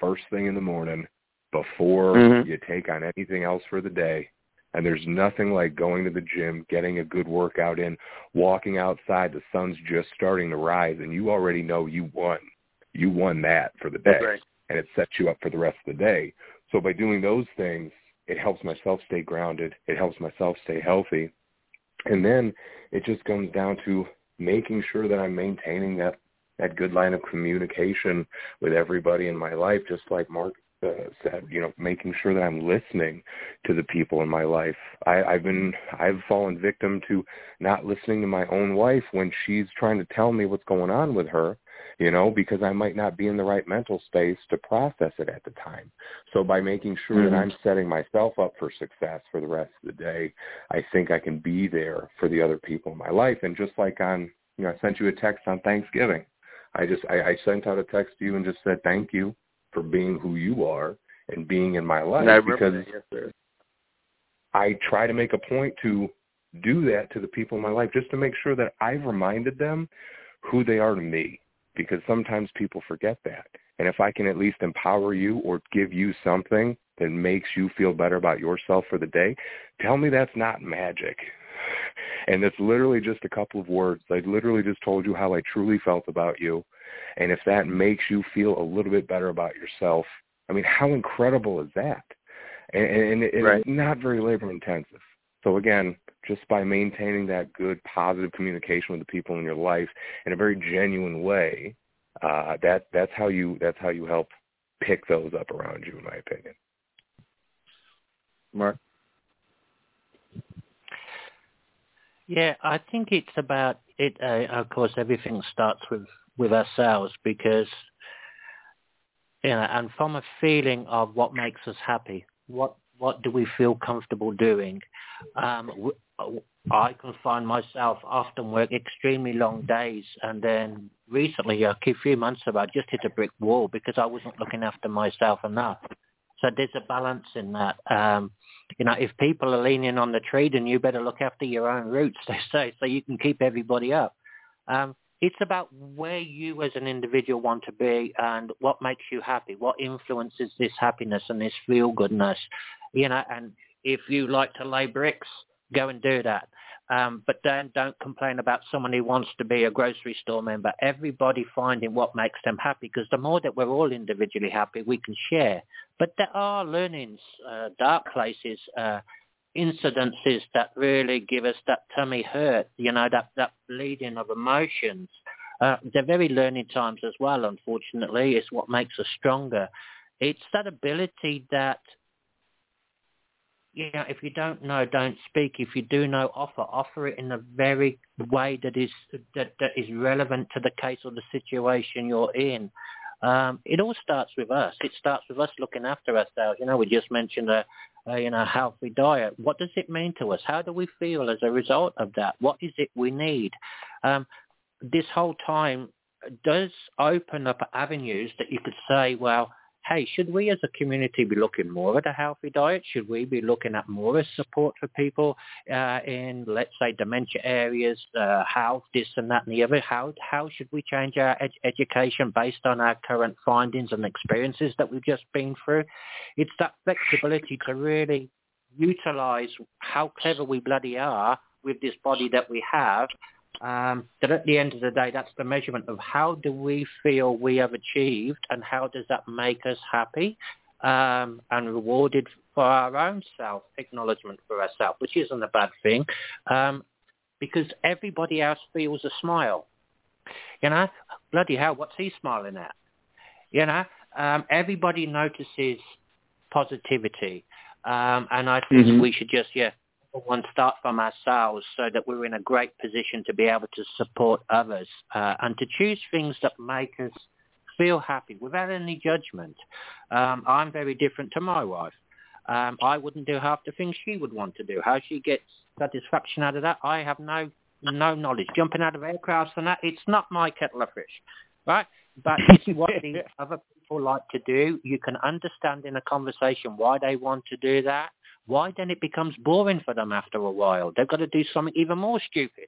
first thing in the morning before mm-hmm. you take on anything else for the day and there's nothing like going to the gym, getting a good workout in, walking outside, the sun's just starting to rise, and you already know you won. You won that for the day, right. and it sets you up for the rest of the day. So by doing those things, it helps myself stay grounded. It helps myself stay healthy. And then it just comes down to making sure that I'm maintaining that that good line of communication with everybody in my life, just like Mark uh, said, you know, making sure that I'm listening to the people in my life. I, I've been, I've fallen victim to not listening to my own wife when she's trying to tell me what's going on with her, you know, because I might not be in the right mental space to process it at the time. So by making sure mm-hmm. that I'm setting myself up for success for the rest of the day, I think I can be there for the other people in my life. And just like on, you know, I sent you a text on Thanksgiving. I just I, I sent out a text to you and just said thank you for being who you are and being in my life because that, yes, I try to make a point to do that to the people in my life just to make sure that I've reminded them who they are to me because sometimes people forget that. And if I can at least empower you or give you something that makes you feel better about yourself for the day, tell me that's not magic. And it's literally just a couple of words. I literally just told you how I truly felt about you and if that makes you feel a little bit better about yourself, I mean, how incredible is that? And, and, and right. it's not very labor intensive. So again, just by maintaining that good, positive communication with the people in your life in a very genuine way, uh, that that's how you that's how you help pick those up around you, in my opinion. Mark? Yeah, I think it's about it. Uh, of course, everything starts with with ourselves because you know, and from a feeling of what makes us happy. What what do we feel comfortable doing? Um, I can find myself often work extremely long days, and then recently, a few months ago, I just hit a brick wall because I wasn't looking after myself enough. So there's a balance in that. Um, you know, if people are leaning on the tree, then you better look after your own roots, they say, so you can keep everybody up. Um, it's about where you as an individual want to be and what makes you happy, what influences this happiness and this feel-goodness. You know, and if you like to lay bricks, go and do that. Um, but then don't complain about someone who wants to be a grocery store member. Everybody finding what makes them happy because the more that we're all individually happy, we can share. But there are learnings, uh, dark places, uh, incidences that really give us that tummy hurt, you know, that, that bleeding of emotions. Uh, they're very learning times as well, unfortunately. It's what makes us stronger. It's that ability that you know, if you don't know, don't speak. If you do know, offer. Offer it in the very way that is that, that is relevant to the case or the situation you're in. Um, it all starts with us. It starts with us looking after ourselves. You know, we just mentioned a, a you know healthy diet. What does it mean to us? How do we feel as a result of that? What is it we need? Um, this whole time does open up avenues that you could say, well, hey, should we as a community be looking more at a healthy diet? Should we be looking at more as support for people uh, in, let's say, dementia areas, uh, health, this and that and the other? How, how should we change our ed- education based on our current findings and experiences that we've just been through? It's that flexibility to really utilize how clever we bloody are with this body that we have um, that at the end of the day, that's the measurement of how do we feel we have achieved and how does that make us happy um, and rewarded for our own self, acknowledgement for ourselves, which isn't a bad thing um, because everybody else feels a smile. You know, bloody hell, what's he smiling at? You know, um, everybody notices positivity. Um, and I think mm-hmm. we should just, yeah, one start from ourselves so that we're in a great position to be able to support others uh, and to choose things that make us feel happy without any judgment. Um, I'm very different to my wife. Um, I wouldn't do half the things she would want to do. How she gets satisfaction out of that, I have no no knowledge. Jumping out of aircrafts and that, it's not my kettle of fish, right? But it's what the other people like to do. You can understand in a conversation why they want to do that why then it becomes boring for them after a while. They've got to do something even more stupid.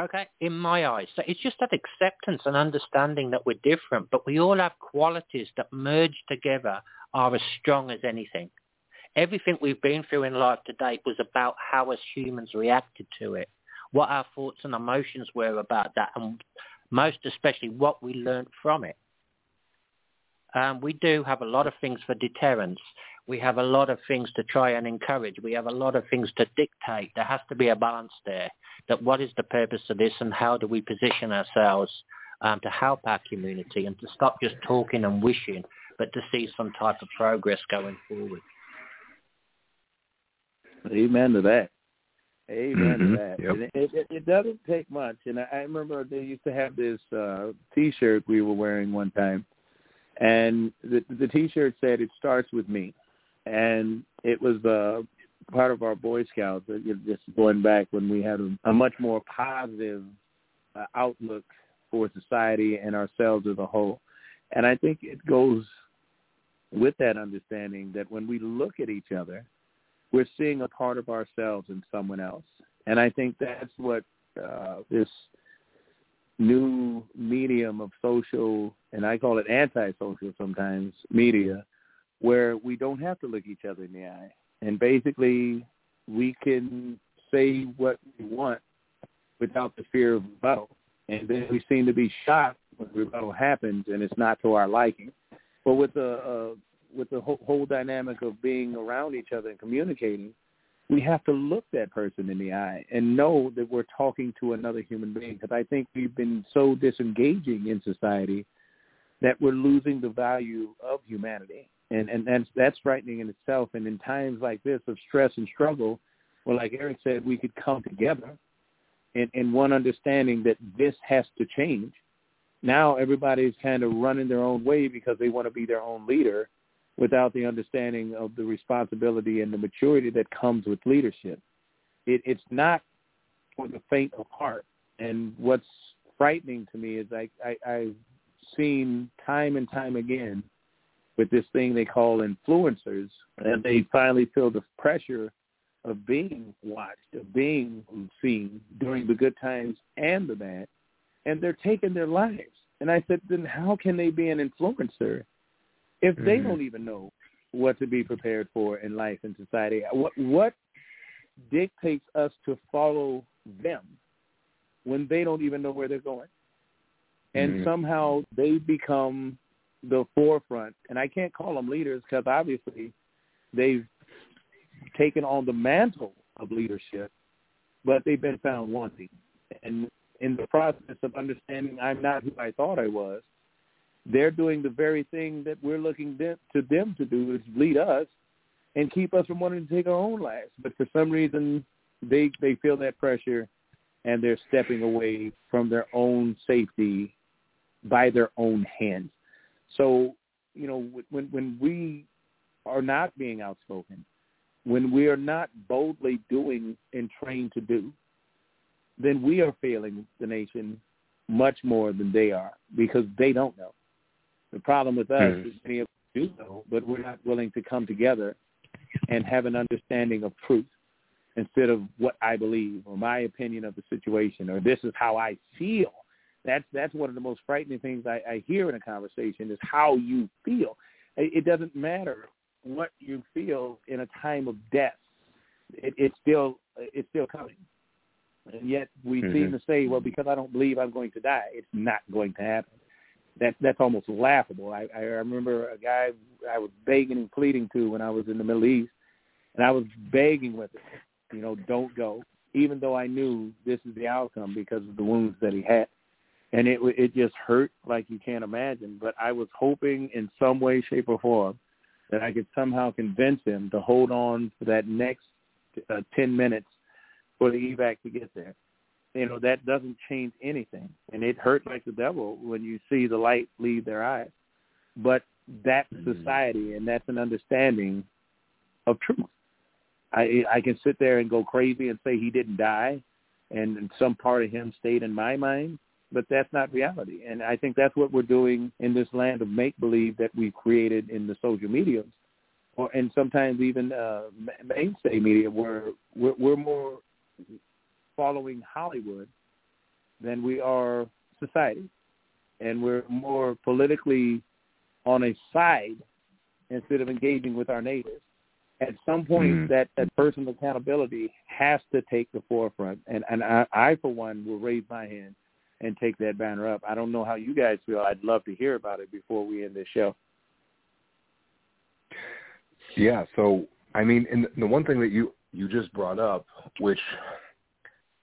Okay, in my eyes. So it's just that acceptance and understanding that we're different, but we all have qualities that merge together are as strong as anything. Everything we've been through in life to date was about how as humans reacted to it, what our thoughts and emotions were about that, and most especially what we learned from it. Um, we do have a lot of things for deterrence we have a lot of things to try and encourage. We have a lot of things to dictate. There has to be a balance there. That what is the purpose of this and how do we position ourselves um, to help our community and to stop just talking and wishing, but to see some type of progress going forward. Amen to that. Amen mm-hmm. to that. Yep. It, it, it doesn't take much. And I, I remember they used to have this uh, T-shirt we were wearing one time, and the, the T-shirt said, "It starts with me." And it was uh, part of our Boy Scouts. Uh, just going back when we had a, a much more positive uh, outlook for society and ourselves as a whole. And I think it goes with that understanding that when we look at each other, we're seeing a part of ourselves in someone else. And I think that's what uh, this new medium of social, and I call it antisocial sometimes, media, where we don't have to look each other in the eye. And basically, we can say what we want without the fear of rebuttal. And then we seem to be shocked when rebuttal happens and it's not to our liking. But with the uh, with the whole, whole dynamic of being around each other and communicating, we have to look that person in the eye and know that we're talking to another human being. Because I think we've been so disengaging in society that we're losing the value of humanity and and that's that's frightening in itself. And in times like this of stress and struggle, well, like Eric said, we could come together in, in one understanding that this has to change. Now everybody's kind of running their own way because they want to be their own leader without the understanding of the responsibility and the maturity that comes with leadership. It, it's not for the faint of heart. And what's frightening to me is I, I, I've seen time and time again with this thing they call influencers, and they finally feel the pressure of being watched, of being seen during the good times and the bad, and they're taking their lives. And I said, then how can they be an influencer if they Mhm. don't even know what to be prepared for in life and society? What what dictates us to follow them when they don't even know where they're going? And Mhm. somehow they become the forefront. And I can't call them leaders because obviously they've taken on the mantle of leadership, but they've been found wanting. And in the process of understanding I'm not who I thought I was, they're doing the very thing that we're looking to them to do is lead us and keep us from wanting to take our own lives. But for some reason, they they feel that pressure, and they're stepping away from their own safety by their own hands. So you know when when we are not being outspoken, when we are not boldly doing and trained to do, then we are failing the nation much more than they are because they don't know. The problem with us Mhm. is many of us do know, but we're not willing to come together and have an understanding of truth instead of what I believe or my opinion of the situation or this is how I feel. That's that's one of the most frightening things I, I hear in a conversation is how you feel. It, it doesn't matter what you feel in a time of death. It, it's still it's still coming. And yet we seem Mhm. to say, well, because I don't believe I'm going to die, it's not going to happen. That that's almost laughable. I, I remember a guy I was begging and pleading to when I was in the Middle East, and I was begging with him, you know, don't go, even though I knew this is the outcome because of the wounds that he had, and it it just hurt like you can't imagine. But I was hoping in some way, shape, or form that I could somehow convince him to hold on for that next uh, ten minutes for the evac to get there. You know that doesn't change anything, and it hurt like the devil when you see the light leave their eyes. But that's society, and that's an understanding of truth. I I can sit there and go crazy and say he didn't die, and some part of him stayed in my mind, but that's not reality. And I think that's what we're doing in this land of make believe that we've created in the social media, or and sometimes even uh, mainstay media, where we're, we're more following Hollywood than we are society, and we're more politically on a side instead of engaging with our neighbors. At some point, Mm. that, that personal accountability has to take the forefront, and and I, I for one will raise my hand and take that banner up. I don't know how you guys feel. I'd love to hear about it before we end this show. Yeah. So I mean, and the one thing that you you just brought up, which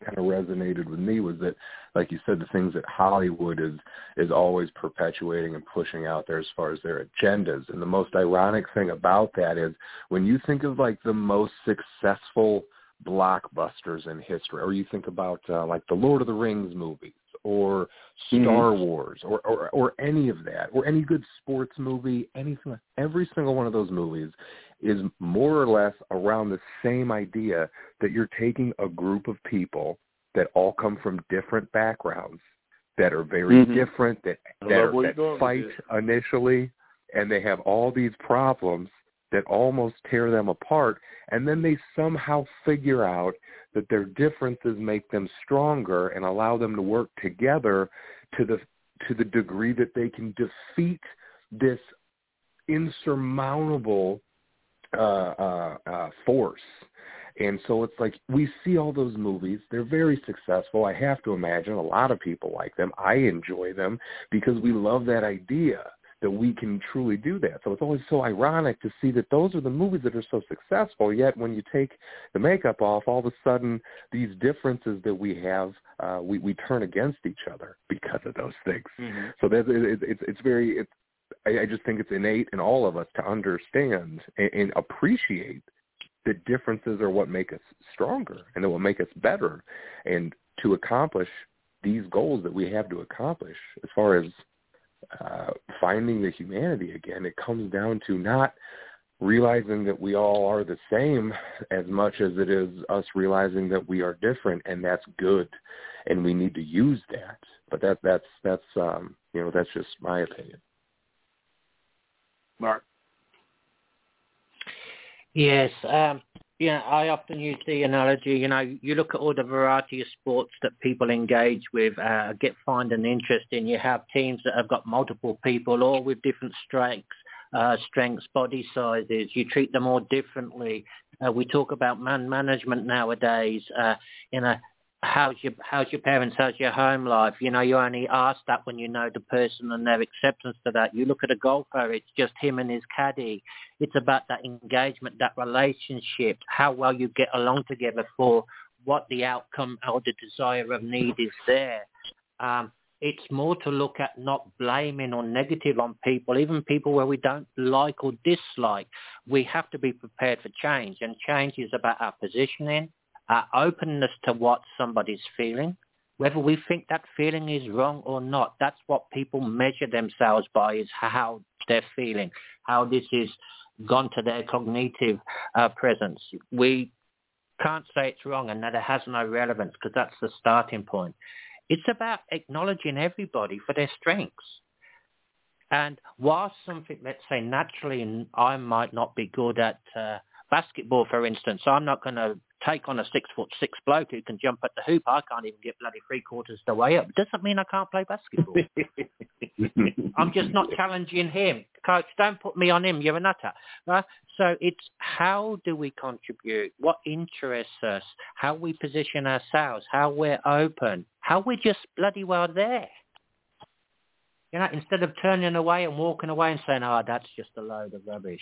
kind of resonated with me, was that, like you said, the things that Hollywood is is always perpetuating and pushing out there as far as their agendas. And the most ironic thing about that is when you think of like the most successful blockbusters in history, or you think about uh, like the Lord of the Rings movies or Star Wars or, or or any of that or any good sports movie, anything. Every single one of those movies is more or less around the same idea that you're taking a group of people that all come from different backgrounds that are very Mhm. different that that, are, that fight initially and they have all these problems that almost tear them apart and then they somehow figure out that their differences make them stronger and allow them to work together to the to the degree that they can defeat this insurmountable uh, uh, uh, force. And so it's like we see all those movies. They're very successful. I have to imagine a lot of people like them. I enjoy them because we love that idea that we can truly do that. So it's always so ironic to see that those are the movies that are so successful. Yet when you take the makeup off, all of a sudden these differences that we have, uh, we we turn against each other because of those things. So that's it, it's it's very it's I, I just think it's innate in all of us to understand and, and appreciate the differences are what make us stronger and that will make us better. And to accomplish these goals that we have to accomplish as far as uh, finding the humanity again, it comes down to not realizing that we all are the same as much as it is us realizing that we are different and that's good and we need to use that. But that that's that's um you know that's just my opinion. Mark? Yes um know, I often use the analogy, you know, you look at all the variety of sports that people engage with, uh, get find an interest in. You have teams that have got multiple people, all with different strengths, uh, strengths, body sizes. You treat them all differently. Uh, we talk about man management nowadays. Uh, you know, how's your how's your parents, how's your home life? You know, you only ask that when you know the person and their acceptance to that. You look at a golfer, it's just him and his caddy. It's about that engagement, that relationship, how well you get along together for what the outcome or the desire of need is there. Um, it's more to look at not blaming or negative on people, even people where we don't like or dislike. We have to be prepared for change, and change is about our positioning, our openness to what somebody's feeling, whether we think that feeling is wrong or not. That's what people measure themselves by is how they're feeling, how this is gone to their cognitive uh, presence. We can't say it's wrong and that it has no relevance because that's the starting point. It's about acknowledging everybody for their strengths. And while something, let's say naturally, I might not be good at uh, basketball, for instance, I'm not going to take on a six foot six bloke who can jump at the hoop. I can't even get bloody three quarters the way up. Doesn't mean I can't play basketball. I'm just not challenging him. Coach, don't put me on him. You're a nutter. Right? So it's how do we contribute? What interests us? How we position ourselves? How we're open? How we're just bloody well there. You know, instead of turning away and walking away and saying, "Oh, that's just a load of rubbish,"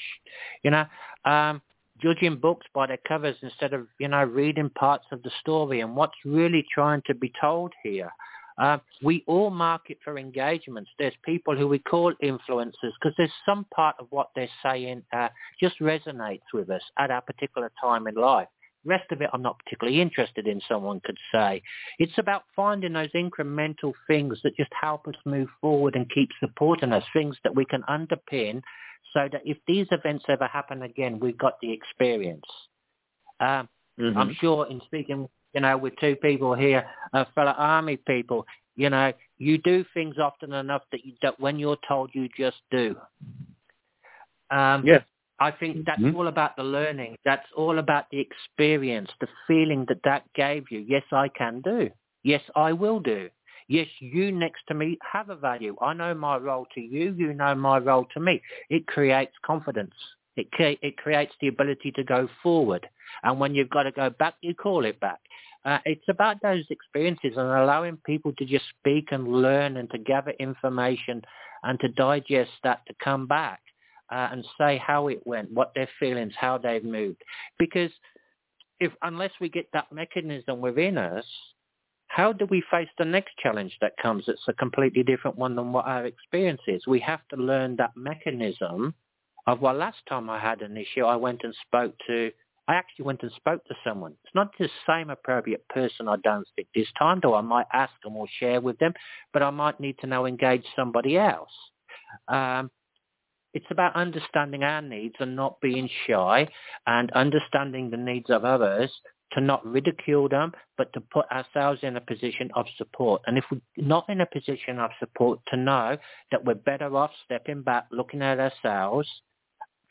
you know, um, judging books by their covers instead of you know reading parts of the story and what's really trying to be told here. Uh, we all market for engagements. There's people who we call influencers because there's some part of what they're saying uh, just resonates with us at our particular time in life. Rest of it I'm not particularly interested in, someone could say. It's about finding those incremental things that just help us move forward and keep supporting us, things that we can underpin so that if these events ever happen again, we've got the experience. Um, mm-hmm. I'm sure in speaking, you know, with two people here, uh, fellow army people, you know, you do things often enough that, you, that when you're told, you just do. Um, yes. I think that's mm-hmm. all about the learning. That's all about the experience, the feeling that that gave you. Yes, I can do. Yes, I will do. Yes, you next to me have a value. I know my role to you. You know my role to me. It creates confidence. It, it creates the ability to go forward. And when you've got to go back, you call it back. Uh, it's about those experiences and allowing people to just speak and learn and to gather information and to digest that to come back uh, and say how it went, what their feelings, how they've moved. Because if unless we get that mechanism within us, how do we face the next challenge that comes It's a completely different one than what our experience is? We have to learn that mechanism of, well, last time I had an issue, I went and spoke to, I actually went and spoke to someone. It's not the same appropriate person, I don't think, this time, though I might ask them or share with them, but I might need to now engage somebody else. Um, it's about understanding our needs and not being shy and understanding the needs of others to not ridicule them, but to put ourselves in a position of support. And if we're not in a position of support, to know that we're better off stepping back, looking at ourselves,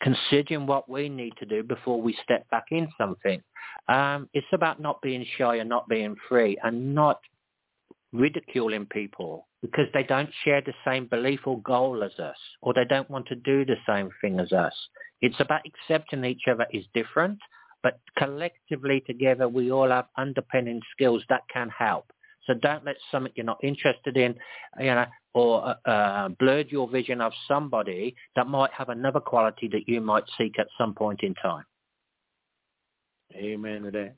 considering what we need to do before we step back in something. Um, it's about not being shy and not being free and not ridiculing people because they don't share the same belief or goal as us or they don't want to do the same thing as us. It's about accepting each other is different but collectively together we all have underpinning skills that can help. So don't let something you're not interested in, you know, or uh, blurred your vision of somebody that might have another quality that you might seek at some point in time. Amen to that.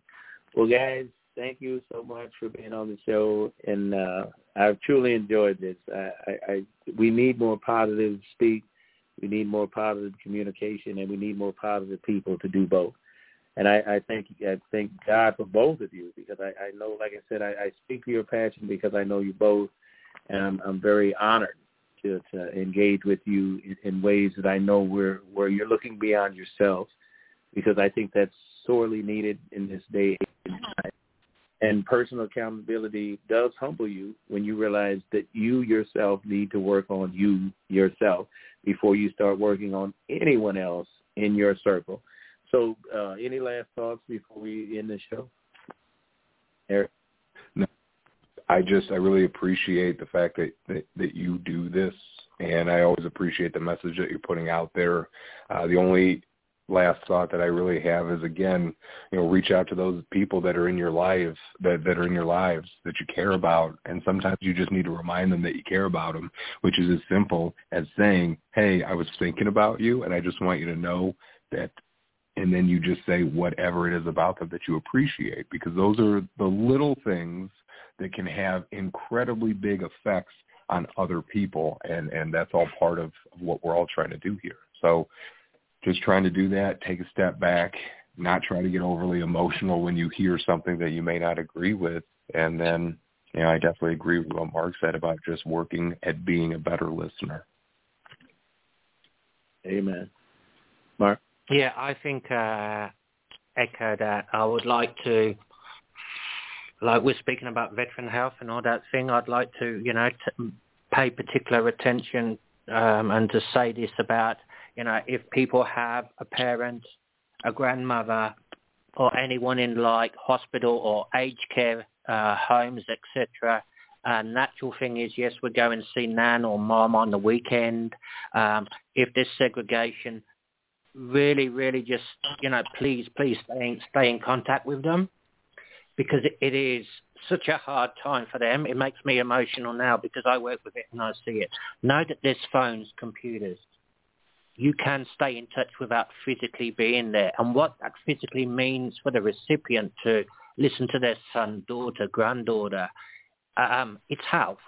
Well, guys, thank you so much for being on the show, and uh, I've truly enjoyed this. I, I, I we need more positive speak We need more positive communication, and we need more positive people to do both. And I, I thank I thank God for both of you because I, I know, like I said, I, I speak to your passion because I know you both, and I'm, I'm very honored to, to engage with you in, in ways that I know where where you're looking beyond yourself, because I think that's sorely needed in this day and time. And personal accountability does humble you when you realize that you yourself need to work on you yourself before you start working on anyone else in your circle. So, uh, any last thoughts before we end the show? Eric? No, I just I really appreciate the fact that, that that you do this, and I always appreciate the message that you're putting out there. Uh, the only last thought that I really have is again, you know, reach out to those people that are in your lives that that are in your lives that you care about, and sometimes you just need to remind them that you care about them, which is as simple as saying, "Hey, I was thinking about you, and I just want you to know that." And then you just say whatever it is about them that you appreciate, because those are the little things that can have incredibly big effects on other people, and and that's all part of, what we're all trying to do here. So just trying to do that, take a step back, not try to get overly emotional when you hear something that you may not agree with. And then, you know, I definitely agree with what Mark said about just working at being a better listener. Amen. Mark? Yeah, I think uh, echo that. I would like to, like we're speaking about veteran health and all that thing, I'd like to, you know, to pay particular attention um, and to say this about you know, if people have a parent, a grandmother, or anyone in like hospital or aged care uh, homes, etc. Uh, natural thing is, yes, we're going to see nan or mom on the weekend. Um, if there's segregation, really, really just, you know, please, please stay in, stay in contact with them because it, it is such a hard time for them. It makes me emotional now because I work with it and I see it. Know that there's phones, computers, you can stay in touch without physically being there. And what that physically means for the recipient to listen to their son, daughter, granddaughter, um, it's health.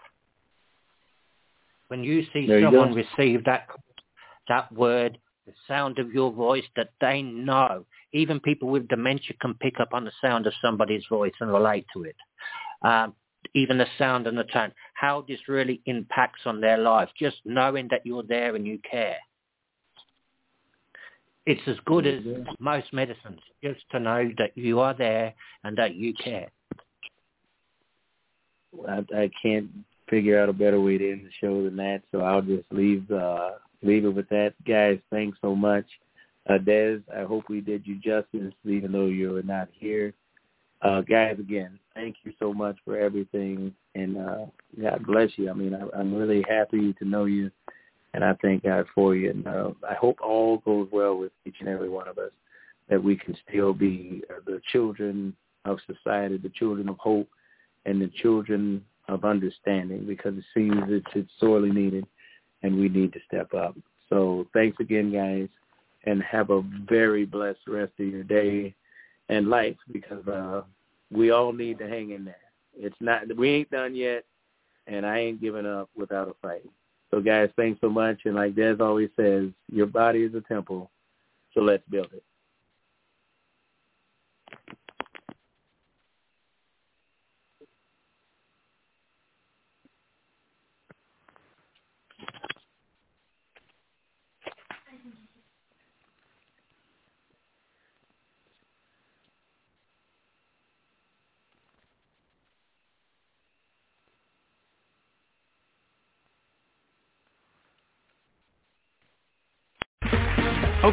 When you see there someone you receive that that word, the sound of your voice that they know, even people with dementia can pick up on the sound of somebody's voice and relate to it. Um, even the sound and the tone, how this really impacts on their life, just knowing that you're there and you care. It's as good as most medicines, just to know that you are there and that you care. I, I can't figure out a better way to end the show than that, so I'll just leave uh, leave it with that. Guys, thanks so much. Uh, Des, I hope we did you justice, even though you're not here. Uh, guys, again, thank you so much for everything, and uh, God bless you. I mean, I, I'm really happy to know you and I thank God for you. And uh, I hope all goes well with each and every one of us, that we can still be the children of society, the children of hope, and the children of understanding, because it seems it's, it's sorely needed, and we need to step up. So thanks again, guys, and have a very blessed rest of your day and life, because uh, we all need to hang in there. It's not we ain't done yet, and I ain't giving up without a fight. So guys, thanks so much. And like Des always says, your body is a temple, so let's build it.